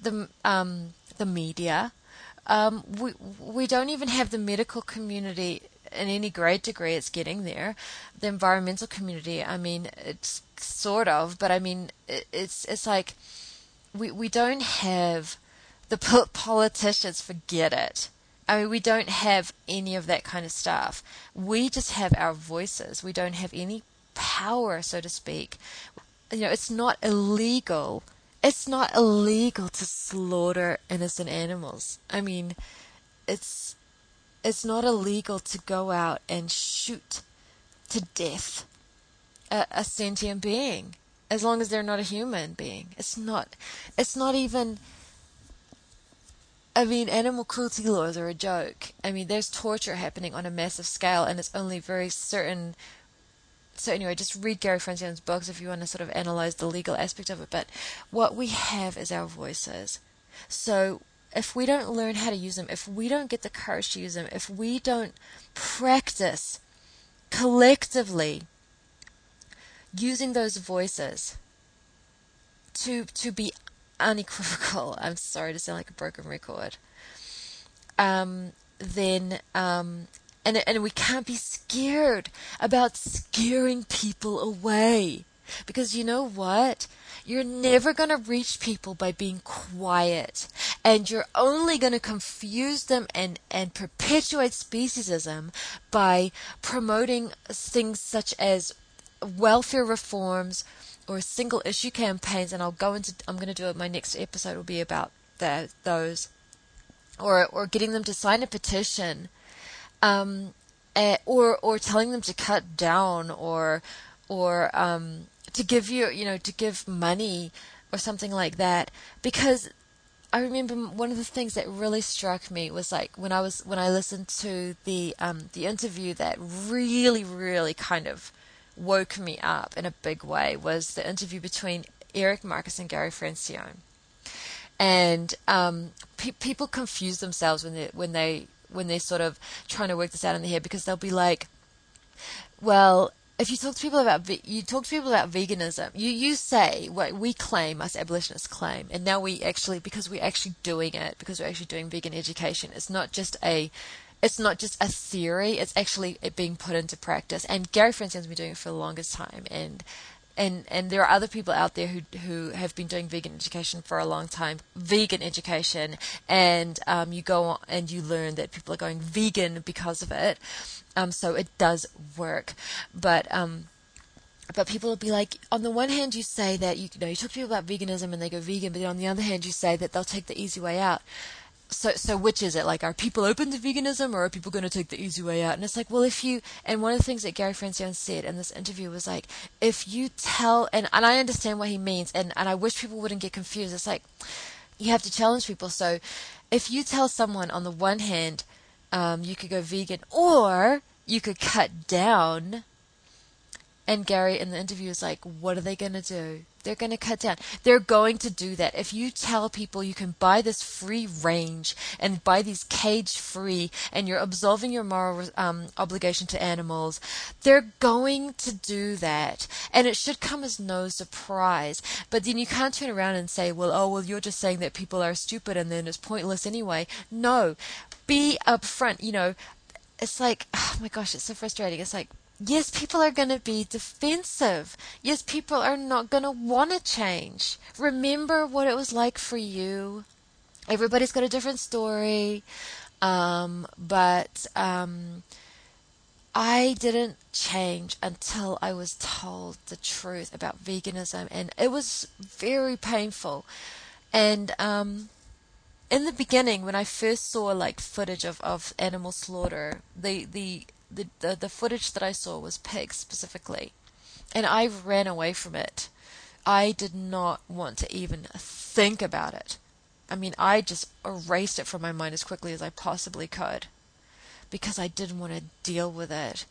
the um, the media, um, we we don't even have the medical community in any great degree. It's getting there. The environmental community, I mean, it's sort of, but I mean, it's it's like we we don't have the politicians forget it. I mean, we don't have any of that kind of stuff. We just have our voices. We don't have any power, so to speak. You know, it's not illegal. It's not illegal to slaughter innocent animals. I mean, it's it's not illegal to go out and shoot to death a, a sentient being as long as they're not a human being. It's not. It's not even I mean, animal cruelty laws are a joke. I mean, there's torture happening on a massive scale, and it's only very certain. So anyway, just read Gary Francione's books if you want to sort of analyze the legal aspect of it. But what we have is our voices. So if we don't learn how to use them, if we don't get the courage to use them, if we don't practice collectively using those voices to to be unequivocal, [LAUGHS] I'm sorry to sound like a broken record, um, then, um, and, and we can't be scared about scaring people away. Because you know what? You're never going to reach people by being quiet. And you're only going to confuse them and, and perpetuate speciesism by promoting things such as welfare reforms, or single issue campaigns, and I'll go into. I'm going to do it. My next episode will be about that those, or or getting them to sign a petition, um, uh, or or telling them to cut down, or or um, to give you you know to give money or something like that, because I remember one of the things that really struck me was like when I was when I listened to the um, the interview that really really kind of woke me up in a big way was the interview between Eric Marcus and Gary Francione. And um, pe- people confuse themselves when they when they when they're sort of trying to work this out in their head because they'll be like, well, if you talk to people about you talk to people about veganism, you you say what we claim, us abolitionists claim, and now we actually because we're actually doing it because we're actually doing vegan education. It's not just a it's not just a theory; it's actually it being put into practice. And Gary Francione's been doing it for the longest time, and and and there are other people out there who who have been doing vegan education for a long time, vegan education, and um, you go on and you learn that people are going vegan because of it. Um, so it does work, but um, but people will be like, on the one hand, you say that you, you know you talk to people about veganism and they go vegan, but then on the other hand, you say that they'll take the easy way out so so which is it? Like are people open to veganism or are people going to take the easy way out? And it's like well if you and one of the things that gary francione said in this interview was like if you tell and, and i understand what he means and, and i wish people wouldn't get confused. It's like you have to challenge people. So if you tell someone on the one hand um, you could go vegan or you could cut down and gary in the interview is like what are they going to do they're going to cut down. They're going to do that. If you tell people you can buy this free range and buy these cage free and you're absolving your moral um, obligation to animals, they're going to do that. And it should come as no surprise. But then you can't turn around and say, well, oh, well, you're just saying that people are stupid and then it's pointless anyway. No. Be upfront. You know, it's like, oh my gosh, it's so frustrating. It's like, yes, people are going to be defensive. Yes, people are not going to want to change. Remember what it was like for you. Everybody's got a different story. Um, but um, I didn't change until I was told the truth about veganism, and it was very painful. And um, in the beginning, when I first saw like footage of, of animal slaughter, the the the, the, the footage that I saw was pigs specifically, and I ran away from it. I did not want to even think about it. I mean, I just erased it from my mind as quickly as I possibly could because I didn't want to deal with it.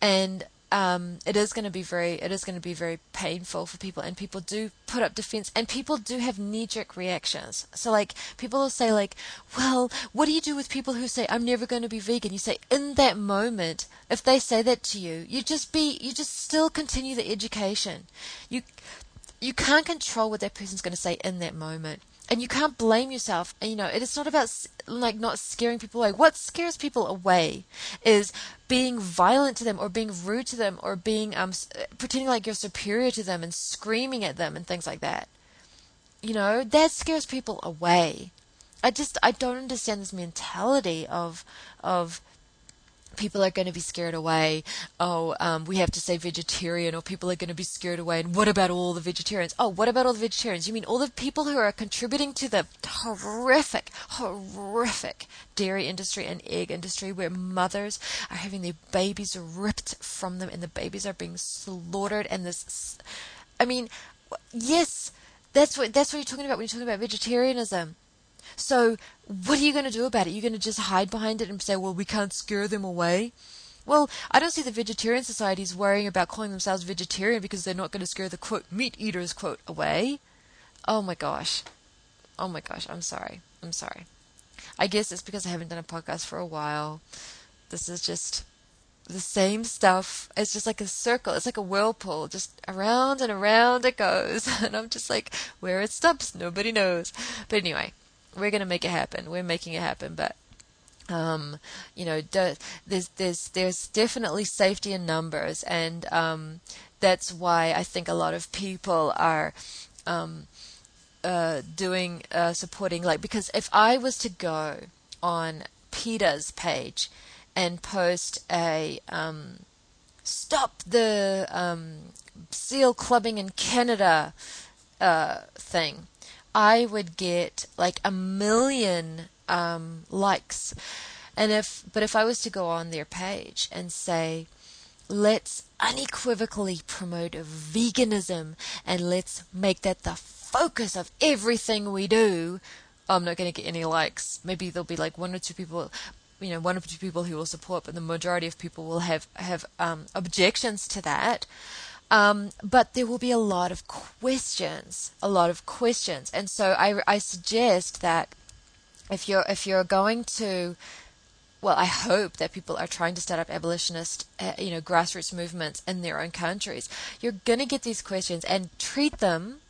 And um, it is going to be very it is going to be very painful for people and people do put up defense and people do have knee-jerk reactions. So like people will say like well what do you do with people who say i'm never going to be vegan you say in that moment if they say that to you you just be you just still continue the education. You you can't control what that person's going to say in that moment and you can't blame yourself. You know, it is not about like not scaring people away. What scares people away is being violent to them or being rude to them or being um pretending like you're superior to them and screaming at them and things like that. You know, that scares people away. I just I don't understand this mentality of of people are going to be scared away. Oh, um, we have to say vegetarian, or people are going to be scared away. And what about all the vegetarians? Oh, what about all the vegetarians? You mean all the people who are contributing to the horrific, horrific dairy industry and egg industry where mothers are having their babies ripped from them and the babies are being slaughtered and this I mean yes that's what that's what you're talking about when you're talking about vegetarianism so, what are you going to do about it? You're going to just hide behind it and say, well, we can't scare them away? Well, I don't see the vegetarian societies worrying about calling themselves vegetarian because they're not going to scare the quote meat eaters quote away. Oh my gosh. Oh my gosh, I'm sorry. I'm sorry. I guess it's because I haven't done a podcast for a while. This is just the same stuff. It's just like a circle. It's like a whirlpool. Just around and around it goes. [LAUGHS] And I'm just like, where it stops, nobody knows. But anyway, we're going to make it happen. We're making it happen, but um, you know, there's there's there's definitely safety in numbers, and um, that's why I think a lot of people are um, uh, doing uh, supporting like because if I was to go on Peter's page and post a um, stop the um, seal clubbing in Canada uh, thing I would get like a million um, likes. And if, but if I was to go on their page and say, let's unequivocally promote veganism and let's make that the focus of everything we do, I'm not going to get any likes. Maybe there'll be like one or two people, you know, one or two people who will support, but the majority of people will have have um, objections to that. Um, but there will be a lot of questions, a lot of questions, and so I, I suggest that if you're if you're going to well, I hope that people are trying to start up abolitionist, uh, you know, grassroots movements in their own countries. You're going to get these questions and treat them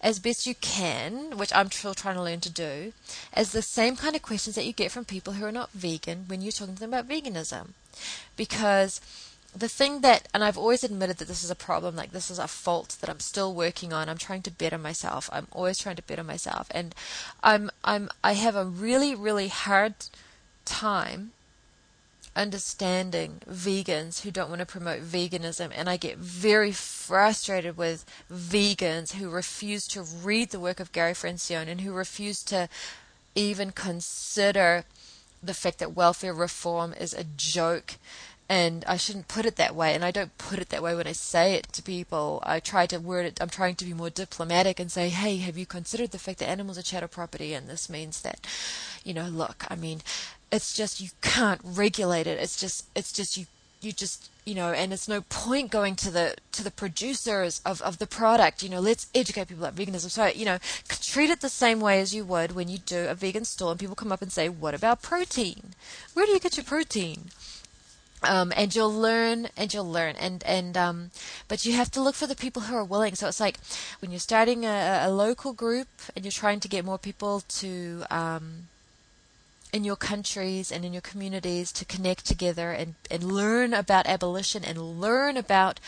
as best you can, which I'm still trying to learn to do, as the same kind of questions that you get from people who are not vegan when you're talking to them about veganism. Because the thing that, and I've always admitted that this is a problem, like this is a fault that I'm still working on. I'm trying to better myself. I'm always trying to better myself, and I'm I'm I have a really really hard time understanding vegans who don't want to promote veganism, and I get very frustrated with vegans who refuse to read the work of Gary Francione and who refuse to even consider the fact that welfare reform is a joke and I shouldn't put it that way. And I don't put it that way when I say it to people. I try to word it. I'm trying to be more diplomatic and say, "Hey, have you considered the fact that animals are chattel property?" And this means that, you know, look, I mean, it's just you can't regulate it. It's just it's just you you just you know and it's no point going to the to the producers of, of the product you know let's educate people about veganism so you know treat it the same way as you would when you do a vegan store and people come up and say what about protein where do you get your protein um, and you'll learn and you'll learn and and um, but you have to look for the people who are willing so it's like when you're starting a, a local group and you're trying to get more people to um, in your countries and in your communities to connect together and, and learn about abolition and learn about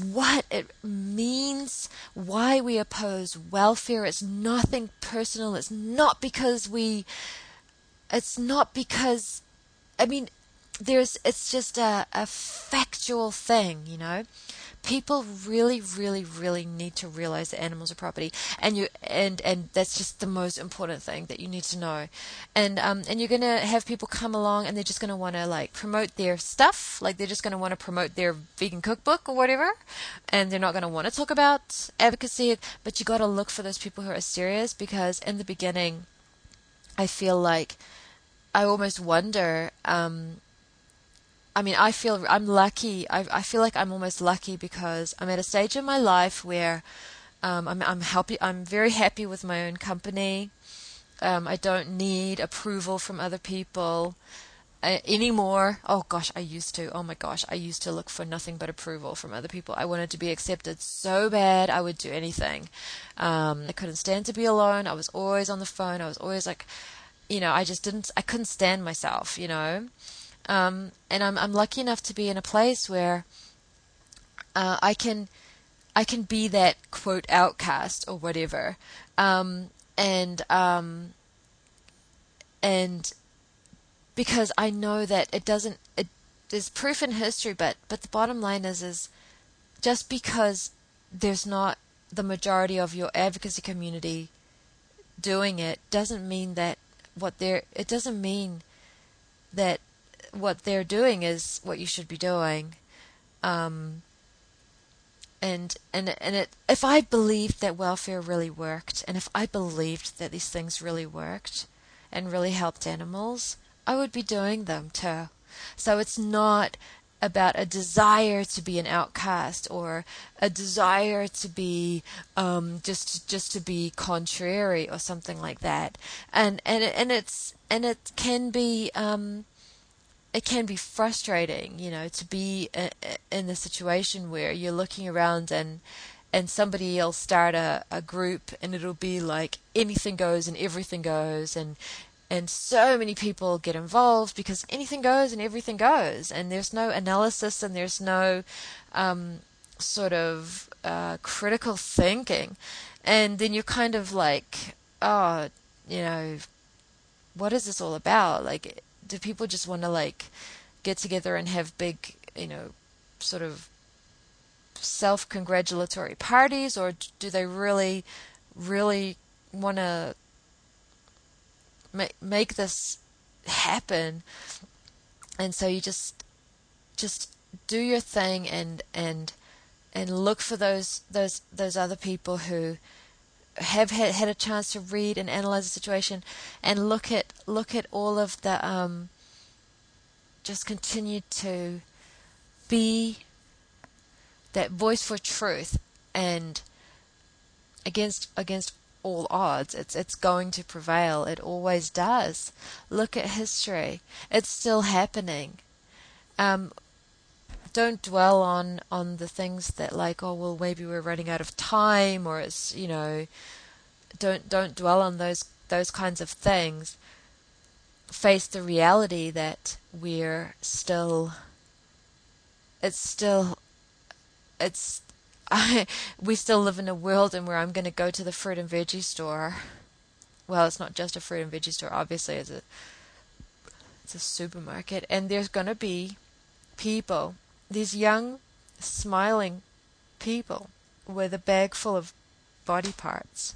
what it means, why we oppose welfare. It's nothing personal. It's not because we, it's not because, I mean, there's, it's just a, a factual thing, you know? People really, really, really need to realize that animals are property, and you and and that's just the most important thing that you need to know, and um and you're gonna have people come along and they're just gonna want to like promote their stuff, like they're just gonna want to promote their vegan cookbook or whatever, and they're not gonna want to talk about advocacy, but you got to look for those people who are serious because in the beginning, I feel like I almost wonder um, I mean, I feel I'm lucky. I, I feel like I'm almost lucky because I'm at a stage in my life where um, I'm I'm happy. I'm very happy with my own company. Um, I don't need approval from other people uh, anymore. Oh gosh, I used to. Oh my gosh, I used to look for nothing but approval from other people. I wanted to be accepted so bad. I would do anything. Um, I couldn't stand to be alone. I was always on the phone. I was always like, you know, I just didn't. I couldn't stand myself. You know. Um, and I'm I'm lucky enough to be in a place where uh, I can I can be that quote outcast or whatever, um, and um, and because I know that it doesn't it, there's proof in history, but but the bottom line is is just because there's not the majority of your advocacy community doing it doesn't mean that what they're it doesn't mean that what they're doing is what you should be doing. Um, and and and it, if I believed that welfare really worked, and if I believed that these things really worked and really helped animals, I would be doing them too. So it's not about a desire to be an outcast or a desire to be um, just just to be contrary or something like that. And and and it's and it can be um, it can be frustrating, you know, to be in the situation where you're looking around and and somebody else start a, a group and it'll be like anything goes and everything goes and and so many people get involved because anything goes and everything goes and there's no analysis and there's no um, sort of uh, critical thinking. And then you're kind of like oh you know what is this all about? Like do people just want to like get together and have big, you know, sort of self congratulatory parties, or do they really, really want to make make this happen? And so you just just do your thing and and and look for those those those other people who have had, had a chance to read and analyze the situation and look at look at all of the um, just continue to be that voice for truth and against against all odds. It's it's going to prevail. It always does. Look at history. It's still happening. Um, don't dwell on on the things that like oh well maybe we're running out of time or it's you know don't don't dwell on those those kinds of things face the reality that we're still it's still it's I, [LAUGHS] we still live in a world in where I'm going to go to the fruit and veggie store. Well, it's not just a fruit and veggie store. Obviously, it's a it's a supermarket, and there's going to be people, these young, smiling people, with a bag full of body parts,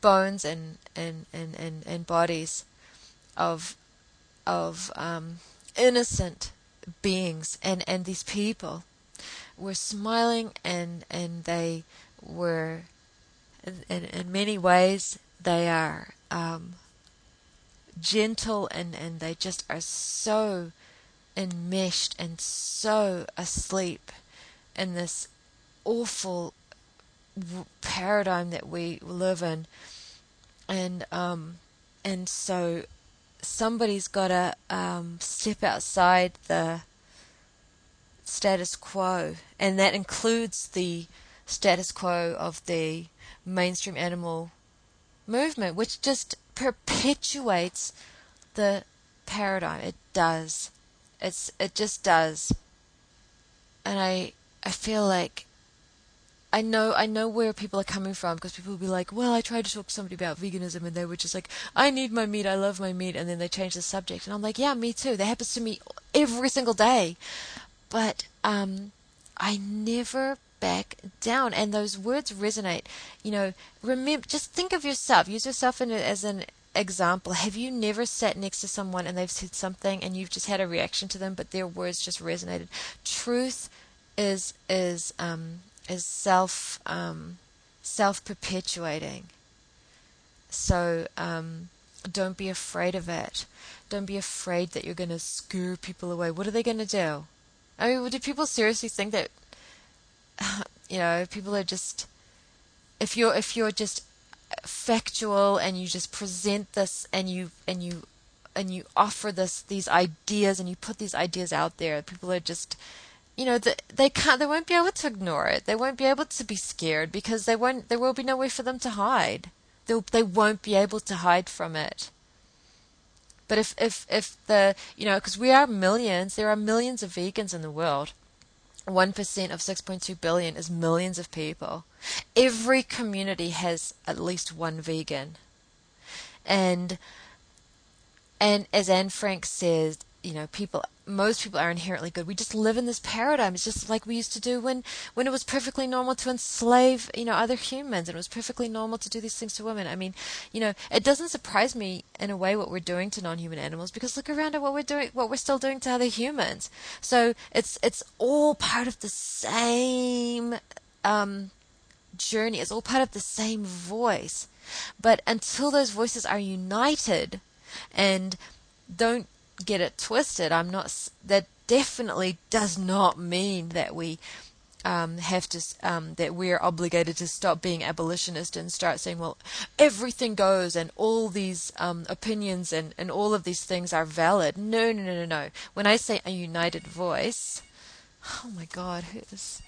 bones, and and and and, and bodies of of um, innocent beings, and and these people were smiling and and they were in, in many ways they are um, gentle and and they just are so enmeshed and so asleep in this awful paradigm that we live in and um and so somebody's got to um, step outside the status quo, and that includes the status quo of the mainstream animal movement, which just perpetuates the paradigm. It does. It's it just does. And I I feel like I know I know where people are coming from because people will be like, "Well, I tried to talk to somebody about veganism and they were just like, "I need my meat, I love my meat," and then they change the subject, and I'm like, "Yeah, me too. That happens to me every single day." but um, I never back down. And those words resonate. You know, remember, just think of yourself. Use yourself in, as an example. Have you never sat next to someone and they've said something and you've just had a reaction to them, but their words just resonated? Truth is is um, is self um, self perpetuating. So um, don't be afraid of it. Don't be afraid that you're going to scare people away. What are they going to do? I mean, do people seriously think that [SIGHS] you know people are just if you're if you're just factual and you just present this and you and you and you offer this these ideas and you put these ideas out there. People are just you know the, they can't they won't be able to ignore it. They won't be able to be scared because they won't there will be no way for them to hide. They'll, they won't be able to hide from it. But if, if, if the, you know, because we are millions, there are millions of vegans in the world. 1% of 6.2 billion is millions of people. Every community has at least one vegan. And, and as Anne Frank says, you know, people most people are inherently good. We just live in this paradigm. It's just like we used to do when when it was perfectly normal to enslave, you know, other humans and it was perfectly normal to do these things to women. I mean, you know, it doesn't surprise me in a way what we're doing to non-human animals because look around at what we're doing what we're still doing to other humans. So, it's it's all part of the same um journey. It's all part of the same voice. But until those voices are united and don't get it twisted. I'm not. That definitely does not mean that we um, have to um, that we're obligated to stop being abolitionist and start saying, well, everything goes and all these um, opinions and, and all of these things are valid. No, no, no, no, no. When I say a united voice, oh my God, who is?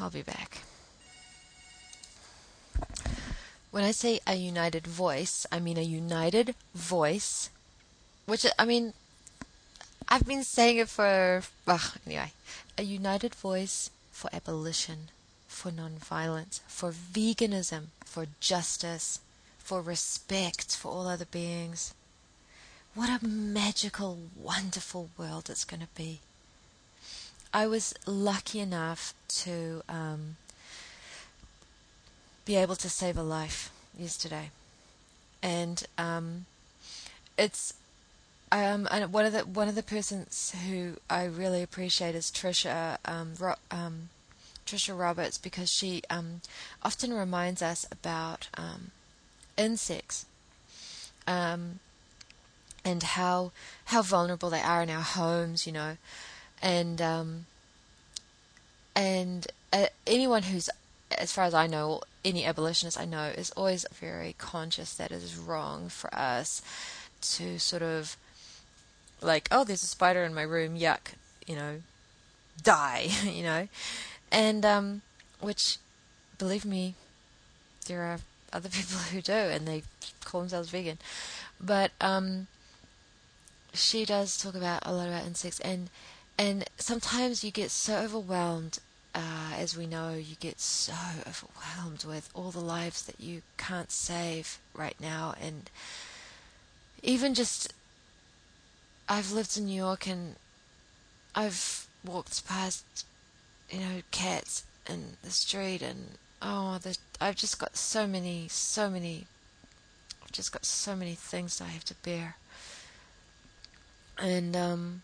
I'll be back. When I say a united voice, I mean a united voice which, I mean, I've been saying it for, well, anyway, a united voice for abolition, for nonviolence, for veganism, for justice, for respect for all other beings. What a magical, wonderful world it's going to be. I was lucky enough to um, be able to save a life yesterday. And um, it's um, and one of the one of the persons who I really appreciate is Trisha um, Ro- um, Trisha Roberts because she um, often reminds us about um, insects um, and how how vulnerable they are in our homes, you know, and and uh, anyone who's as far as I know, any abolitionist I know is always very conscious that it is wrong for us to sort of like, oh, there's a spider in my room, yuck, you know, die, [LAUGHS] you know, and um, which, believe me, there are other [LAUGHS] people who do, and they call themselves vegan, but um, she does talk about a lot about insects, and and sometimes you get so overwhelmed. Uh, as we know, you get so overwhelmed with all the lives that you can't save right now, and even just I've lived in New York and I've walked past, you know, cats in the street, and oh, the, I've just got so many, so many, I've just got so many things I have to bear. And um,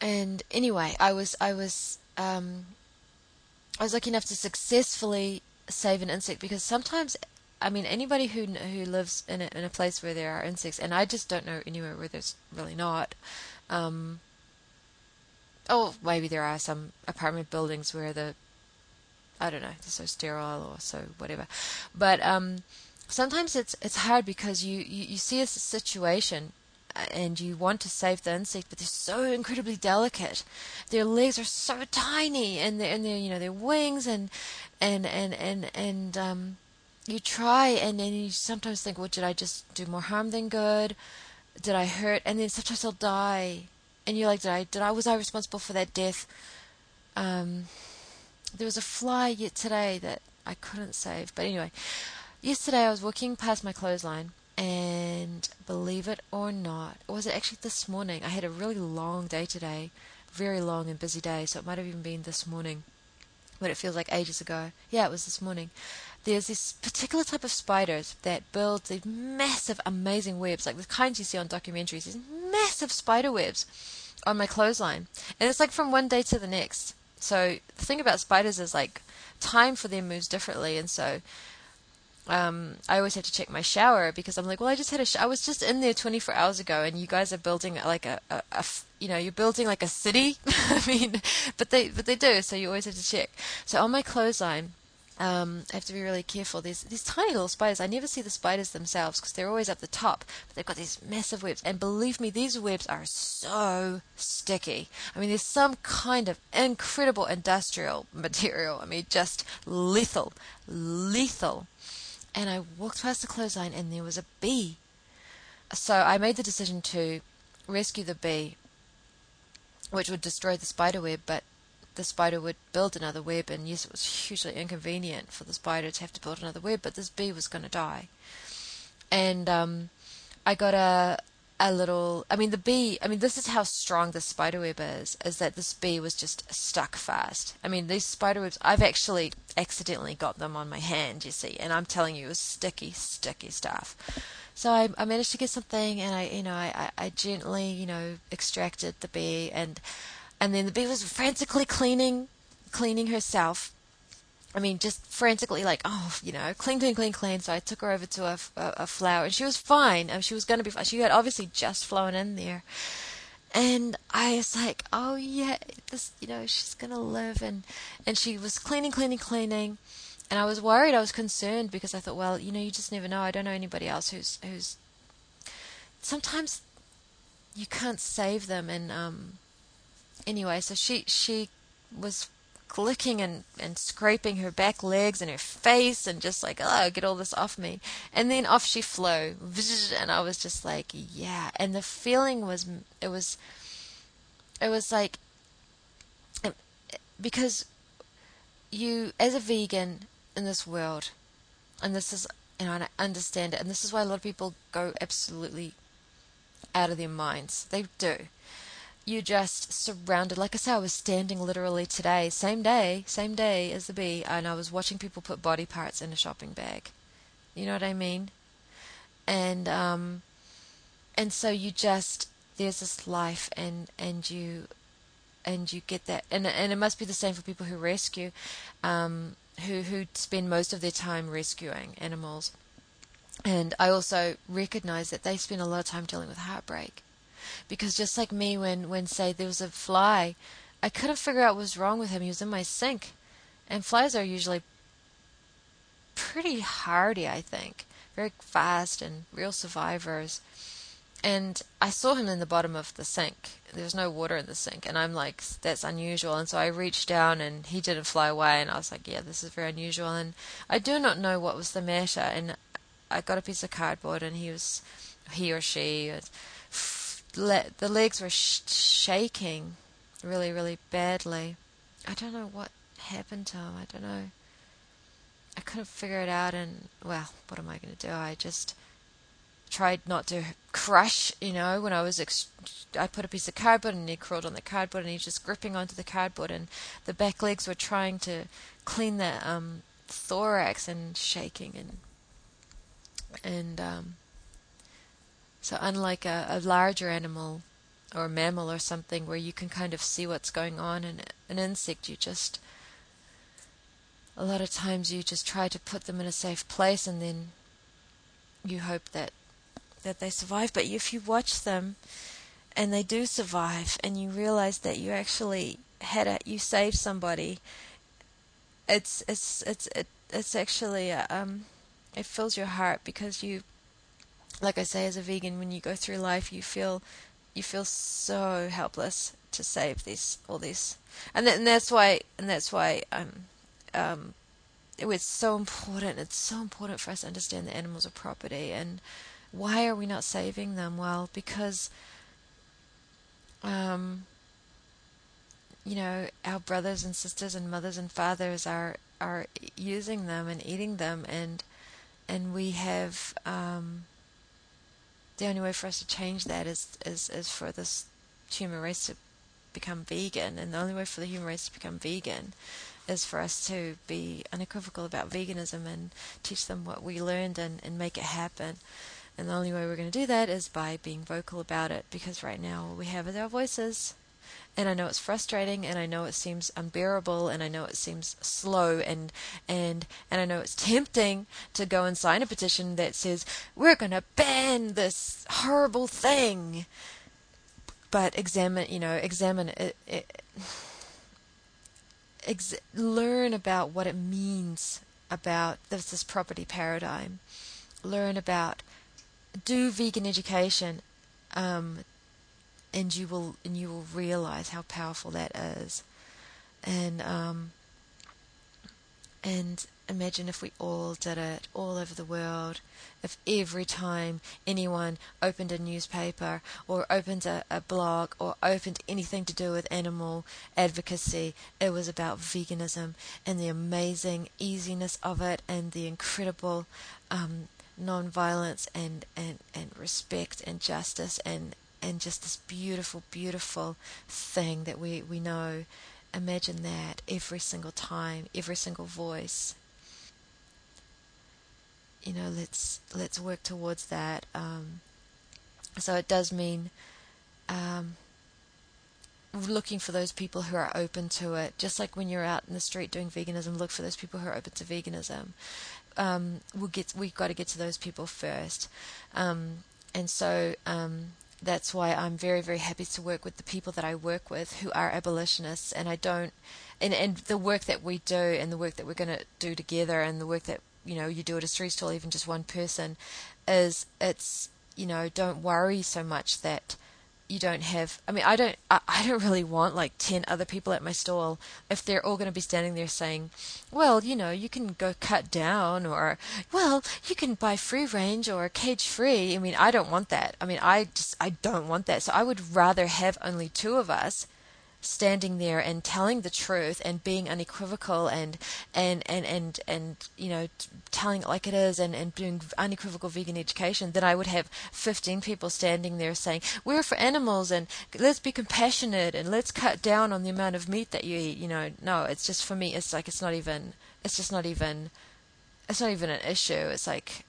and anyway, I was I was um, I was lucky enough to successfully save an insect because sometimes I mean, anybody who who lives in a, in a place where there are insects, and I just don't know anywhere where there's really not. Um, oh, maybe there are some apartment buildings where the I don't know, they're so sterile or so whatever. But um, sometimes it's it's hard because you, you, you see a situation uh, and you want to save the insect, but they're so incredibly delicate. Their legs are so tiny, and their and their you know their wings and and and and and um, you try and then you sometimes think, well, did I just do more harm than good? Did I hurt? And then sometimes they'll die, and you're like, did I? Did I? Was I responsible for that death? Um, there was a fly yet today that I couldn't save, but anyway, yesterday I was walking past my clothesline, and believe it or not, or was it actually this morning? I had a really long day today, very long and busy day, so it might have even been this morning, but it feels like ages ago. Yeah, it was this morning there's this particular type of spiders that build these massive, amazing webs, like the kinds you see on documentaries, these massive spider webs on my clothesline. And it's like from one day to the next. So the thing about spiders is like time for them moves differently. And so um, I always have to check my shower because I'm like, well, I just had a, sh- I was just in there 24 hours ago, and you guys are building like a, you know, you're building like a city. [LAUGHS] I mean, but they, but they do. So you always have to check. So on my clothesline, um, I have to be really careful. There's these tiny little spiders. I never see the spiders themselves because they're always up the top, but they've got these massive webs. And believe me, these webs are so sticky. I mean, there's some kind of incredible industrial [LAUGHS] material. I mean, just lethal, lethal. And I walked past the clothesline and there was a bee. So I made the decision to rescue the bee, which would destroy the spider web, but the spider would build another web, and yes, it was hugely inconvenient for the spider to have to build another web, but this bee was going to die. And um, I got a a little. I mean, the bee. I mean, this is how strong the spider web is. Is that this bee was just stuck fast. I mean, these spider webs. I've actually accidentally got them on my hand. You see, and I'm telling you, it was sticky, sticky stuff. So I, I managed to get something, and I, you know, I, I gently, you know, extracted the bee and and then the bee was frantically cleaning, cleaning herself. I mean, just frantically like, oh, you know, clean, clean, clean, clean. So I took her over to a, a, a flower, and she was fine. Um, she was going to be fine. She had obviously just flown in there, and I was like, oh yeah, this, you know, she's gonna live. And and she was cleaning, cleaning, cleaning, and I was worried. I was concerned because I thought, well, you know, you just never know. I don't know anybody else who's who's. Sometimes you can't save them, and um, anyway, so she she was clicking and, and scraping her back legs and her face and just like, oh, get all this off me. And then off she flew. And I was just like, yeah. And the feeling was, it was, it was like, um, because you, as a vegan in this world, and this is, you know, I understand it, and this is why a lot of people go absolutely out of their minds. They do you just surrounded like I say I was standing literally today same day same day as the bee and I was watching people put body parts in a shopping bag. You know what I mean? And um and so you just there's this life and and you and you get that and and it must be the same for people who rescue um who who spend most of their time rescuing animals. And I also recognize that they spend a lot of time dealing with heartbreak because just like me when when say there was a fly I couldn't figure out what was wrong with him he was in my sink And flies are usually pretty hardy, I think, very fast and real survivors. And I saw him in the bottom of the sink. There was no water in the sink, and I'm like, that's unusual. And so I reached down, and he didn't fly away, and I was like, yeah, this is very unusual. And I do not know what was the matter. And I got a piece of cardboard, and he was, he or she, the legs were sh- shaking really, really badly. I don't know what happened to him. I don't know. I couldn't figure it out, and well, what am I going to do? I just tried not to crush, you know, when I was, ex- I put a piece of cardboard and he crawled on the cardboard and he's just gripping onto the cardboard and the back legs were trying to clean the um, thorax and shaking and, and, um, so unlike a, a larger animal or a mammal or something where you can kind of see what's going on in an insect, you just, a lot of times you just try to put them in a safe place and then you hope that that they survive. But if you watch them and they do survive, and you realize that you actually had a, you saved somebody, it's it's it's it, it's actually uh, um, it fills your heart because you, like I say, as a vegan, when you go through life, you feel you feel so helpless to save this all this, and, and that's why and that's why um um it was so important. It's so important for us to understand that animals are property and why are we not saving them? Well, because, um, you know, our brothers and sisters and mothers and fathers are are using them and eating them, and and we have um, the only way for us to change that is is is for this human race to become vegan, and the only way for the human race to become vegan is for us to be unequivocal about veganism and teach them what we learned and, and make it happen. And the only way we're going to do that is by being vocal about it because right now all we have is our voices. And I know it's frustrating and I know it seems unbearable and I know it seems slow and and and I know it's [LAUGHS] tempting to go and sign a petition that says we're going to ban this horrible thing. But examine, you know, examine it, it ex- learn about what it means about this, this property paradigm. Learn about do vegan education, um, and you will and you will realize how powerful that is. And um, and imagine if we all did it all over the world. If every time anyone opened a newspaper or opened a, a, blog or opened anything to do with animal advocacy, it was about veganism and the amazing easiness of it and the incredible um, non-violence and, and, and respect and justice and, and just this beautiful, beautiful thing that we, we know. Imagine that every single time, every single voice. You know, let's let's work towards that. Um, so it does mean um, looking for those people who are open to it. Just like when you're out in the street doing veganism, look for those people who are open to veganism um, we'll get we've got to get to those people first, um, and so um, that's why I'm very very happy to work with the people that I work with who are abolitionists, and I don't, and and the work that we do and the work that we're going to do together and the work that you know you do at a street stall, even just one person, is it's you know don't worry so much that you don't have i mean i don't I, I, don't really want like 10 other people at my stall if they're all going to be standing there saying well you know you can go cut down or well you can buy free range or cage free. I mean i don't want that. I mean i just i don't want that. So i would rather have only two of us standing there and telling the truth and being unequivocal and and and and, and you know telling it like it is and, and doing unequivocal vegan education then I would have 15 people standing there saying we're for animals and let's be compassionate and let's cut down on the amount of meat that you eat you know. No it's just for me it's like it's not even it's just not even it's not even an issue. It's like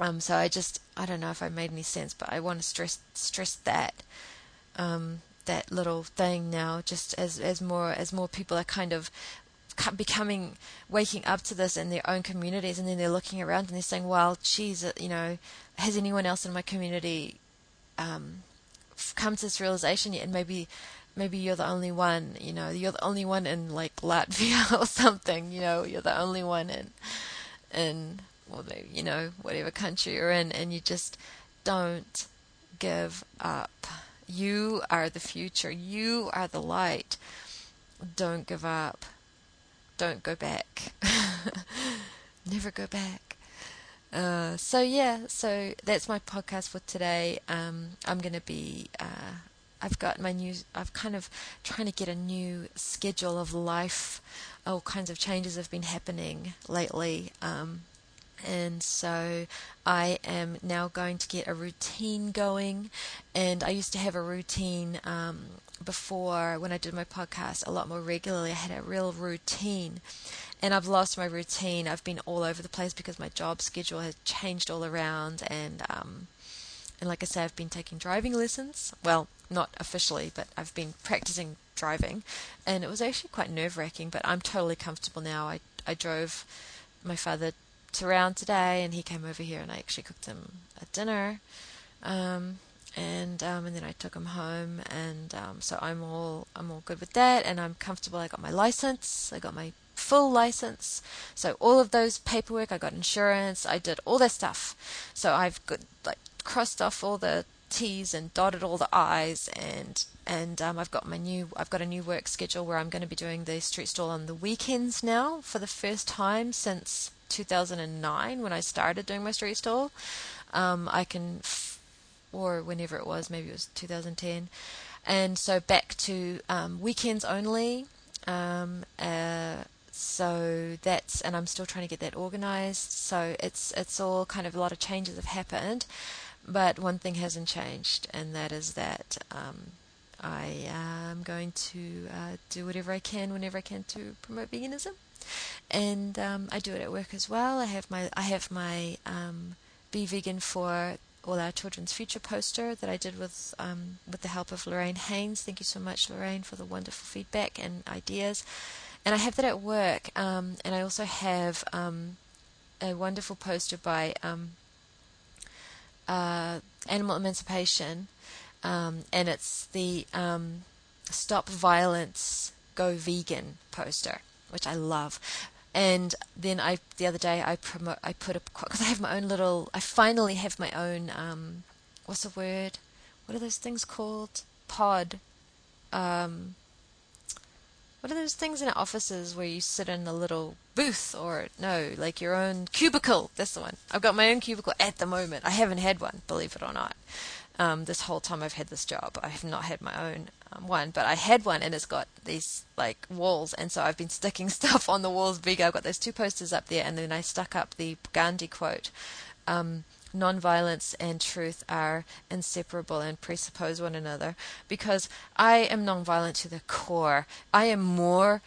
um so I just I don't know if I made any sense but I want to stress stress that. Um that little thing now just as as more as more people are kind of becoming waking up to this in their own communities and then they're looking around and they're saying well geez uh, you know has anyone else in my community um, come to this realization yet and maybe maybe you're the only one, you know, you're the only one in like Latvia [LAUGHS] or something, you know, you're the only one in in well, you know, whatever country you're in, and you just don't give up. You are the future. You are the light. Don't give up. Don't go back. [LAUGHS] Never go back. Uh, so yeah, so that's my podcast for today. Um, I'm gonna be. Uh, I've got my new. I've kind of trying to get a new schedule of life. All kinds of changes have been happening lately. Um, and so I am now going to get a routine going. And I used to have a routine um, before when I did my podcast a lot more regularly. I had a real routine, and I've lost my routine. I've been all over the place because my job schedule has changed all around, and um, and like I say, I've been taking driving lessons. Well, not officially, but I've been practicing driving, and it was actually quite nerve wracking. But I'm totally comfortable now. I I drove my father around today, and he came over here, and I actually cooked him a dinner, um, and um, and then I took him home, and um, so I'm all I'm all good with that, and I'm comfortable. I got my license, I got my full license, so all of those paperwork, I got insurance, I did all that stuff, so I've got like crossed off all the T's and dotted all the I's and and um, I've got my new I've got a new work schedule where I'm going to be doing the street stall on the weekends now for the first time since 2009 when I started doing my street stall. Um, I can, f- or whenever it was, maybe it was 2010. And so back to um, weekends only. Um, uh, so that's and I'm still trying to get that organized. So it's it's all kind of a lot of changes have happened, but one thing hasn't changed, and that is that um, I am going to uh, do whatever I can whenever I can to promote veganism and um, I do it at work as well. I have my I have my um, Be Vegan for All Our Children's Future poster that I did with um, with the help of Lorraine Haynes. Thank you so much, Lorraine, for the wonderful feedback and ideas. And I have that at work, um, and I also have um, a wonderful poster by um, uh, Animal Emancipation, and it's the Stop Violence, Go Vegan poster which I love. And then I the other day I promote I put up [LAUGHS] because I have my own little I finally have my own um what's the word what are those things called pod um what are those things in offices where you sit in a little booth or no like your own cubicle? That's the one. I've got my own cubicle at the moment. I haven't had one believe it or not. Um, this whole time I've had this job. I have not had my own um, one, but I had one and it's got these like walls, and so I've been sticking [LAUGHS] stuff on the walls bigger. I've got those two posters up there, and then I stuck up the Gandhi quote. Um, nonviolence and truth are inseparable and presuppose one another because I am nonviolent to the core. I am more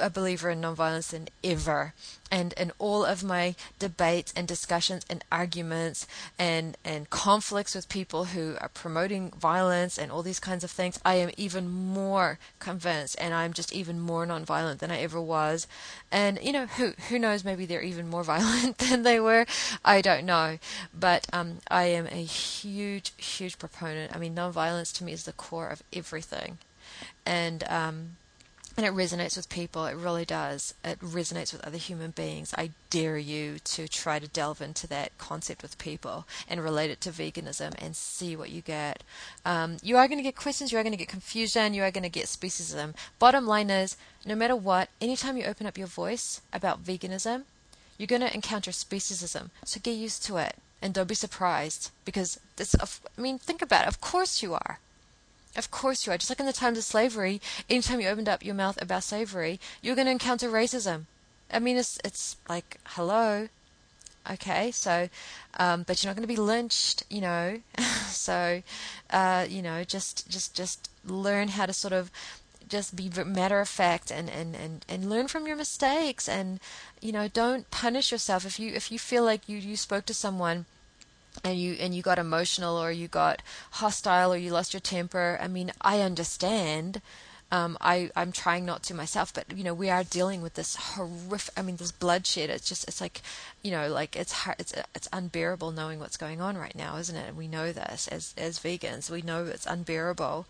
a believer in nonviolence than ever. And in all of my debates and discussions and arguments and, and conflicts with people who are promoting violence and all these kinds of things, I am even more convinced and I'm just even more nonviolent than I ever was. And, you know, who, who knows, maybe they're even more [LAUGHS] violent than they were. I don't know. But um, I am a huge, huge proponent. I mean, nonviolence to me is the core of everything. And, um, and it resonates with people. It really does. It resonates with other human beings. I dare you to try to delve into that concept with people and relate it to veganism and see what you get. Um, you are going to get questions. You are going to get confusion. You are going to get speciesism. Bottom line is, no matter what, anytime you open up your voice about veganism, you're going to encounter speciesism. So get used to it and don't be surprised because this. I mean, think about it. Of course you are. Of course you are. Just like in the times of slavery, anytime you opened up your mouth about slavery, you're going to encounter racism. I mean, it's it's like hello, okay. So, um, but you're not going to be lynched, you know. [LAUGHS] so, uh, you know, just just just learn how to sort of just be matter of fact and, and, and, and learn from your mistakes and you know don't punish yourself if you if you feel like you, you spoke to someone and you and you got emotional or you got hostile or you lost your temper i mean i understand um, I, I'm trying not to myself, but you know we are dealing with this horrific. I mean, this bloodshed. It's just, it's like, you know, like it's hard, it's it's unbearable knowing what's going on right now, isn't it? And we know this as as vegans. We know it's unbearable,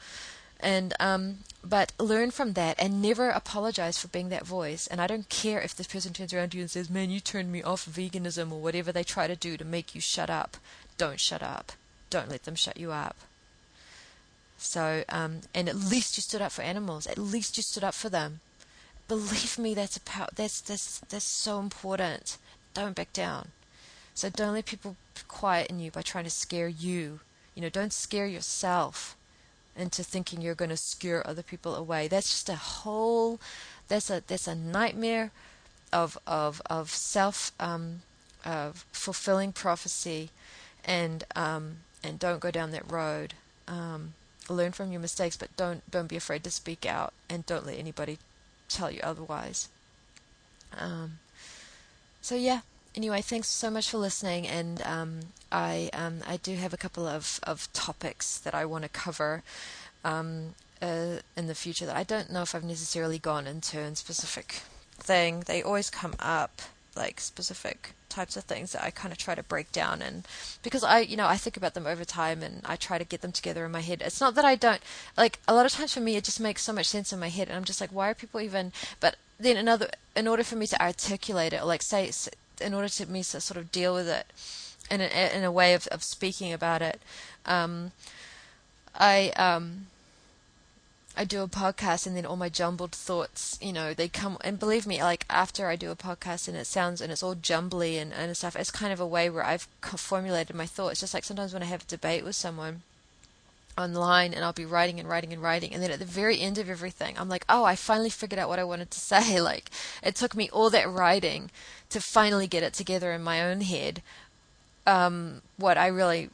And um, but learn from that and never apologize for being that voice. And I don't care if this person turns around to you and says, "Man, you turned me off veganism" or whatever they try to do to make you shut up. Don't shut up. Don't let them shut you up. So, um, and at least you stood up for animals. At least you stood up for them. Believe me, that's a power, that's that's that's so important. Don't back down. So don't let people quieten you by trying to scare you. You know, don't scare yourself into thinking you're going to scare other people away. That's just a whole that's a that's a nightmare of of of self um, uh, fulfilling prophecy, and um, and don't go down that road. Um, learn from your mistakes, but don't don't be afraid to speak out, and don't let anybody tell you otherwise. Um, so yeah, anyway, thanks so much for listening, and um, I um, I do have a couple of, of topics that I want to cover um, uh, in the future that I don't know if I've necessarily gone into in specific thing. They always come up like specific types of things that I kind of try to break down and because I you know I think about them over time and I try to get them together in my head. It's not that I don't like a lot of times for me it just makes so much sense in my head and I'm just like why are people even but then another in order for me to articulate it or like say in order to me to sort of deal with it in a, in a way of, of speaking about it, um, I um, I do a podcast and then all my jumbled thoughts, you know, they come and believe me, like after I do a podcast and it sounds and it's all jumbly and, and stuff, it's kind of a way where I've formulated my thoughts. Just like sometimes when I have a debate with someone online and I'll be writing and writing and writing and then at the very end of everything I'm like, "Oh, I finally figured out what I wanted to [LAUGHS] say." Like it took me all that writing to finally get it together in my own head. Um, what I really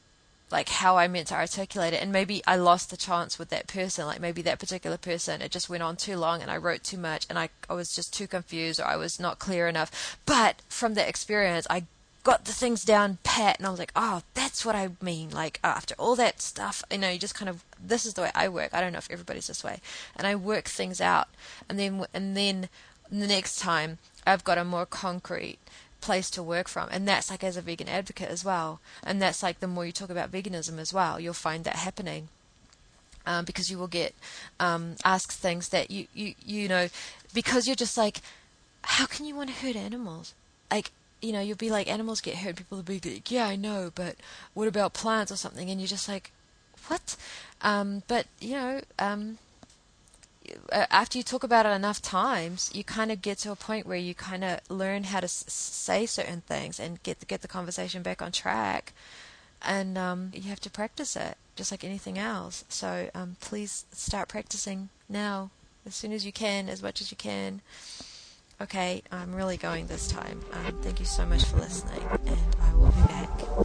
like how I meant to articulate it. And maybe I lost the chance with that person. Like maybe that particular person it just went on too long and I wrote too much and I, I was just too confused or I was not clear enough. But from that experience I got the things down pat and I was like, oh, that's what I mean. Like after all that stuff, you know, you just kind of this is the way I work. I don't know if everybody's this way, and I work things out, and then and then the next time I've got a more concrete place to work from and that's like as a vegan advocate as well and that's like the more you talk about veganism as well you'll find that happening um, because you will get um, asked things that you, you you know because you're just like how can you want to hurt animals like you know, you'll be like, animals get hurt. People will be like, yeah, I know, but what about plants or something? And you're just like, what? Um, but, you know, um, after you talk about it enough times, you kind of get to a point where you kind of learn how to s- say certain things and get the, get the conversation back on track. And um, you have to practice it, just like anything else. So um, please start practicing now, as soon as you can, as much as you can. Okay, I'm really going this time. Um, thank you so much for listening, and I will be back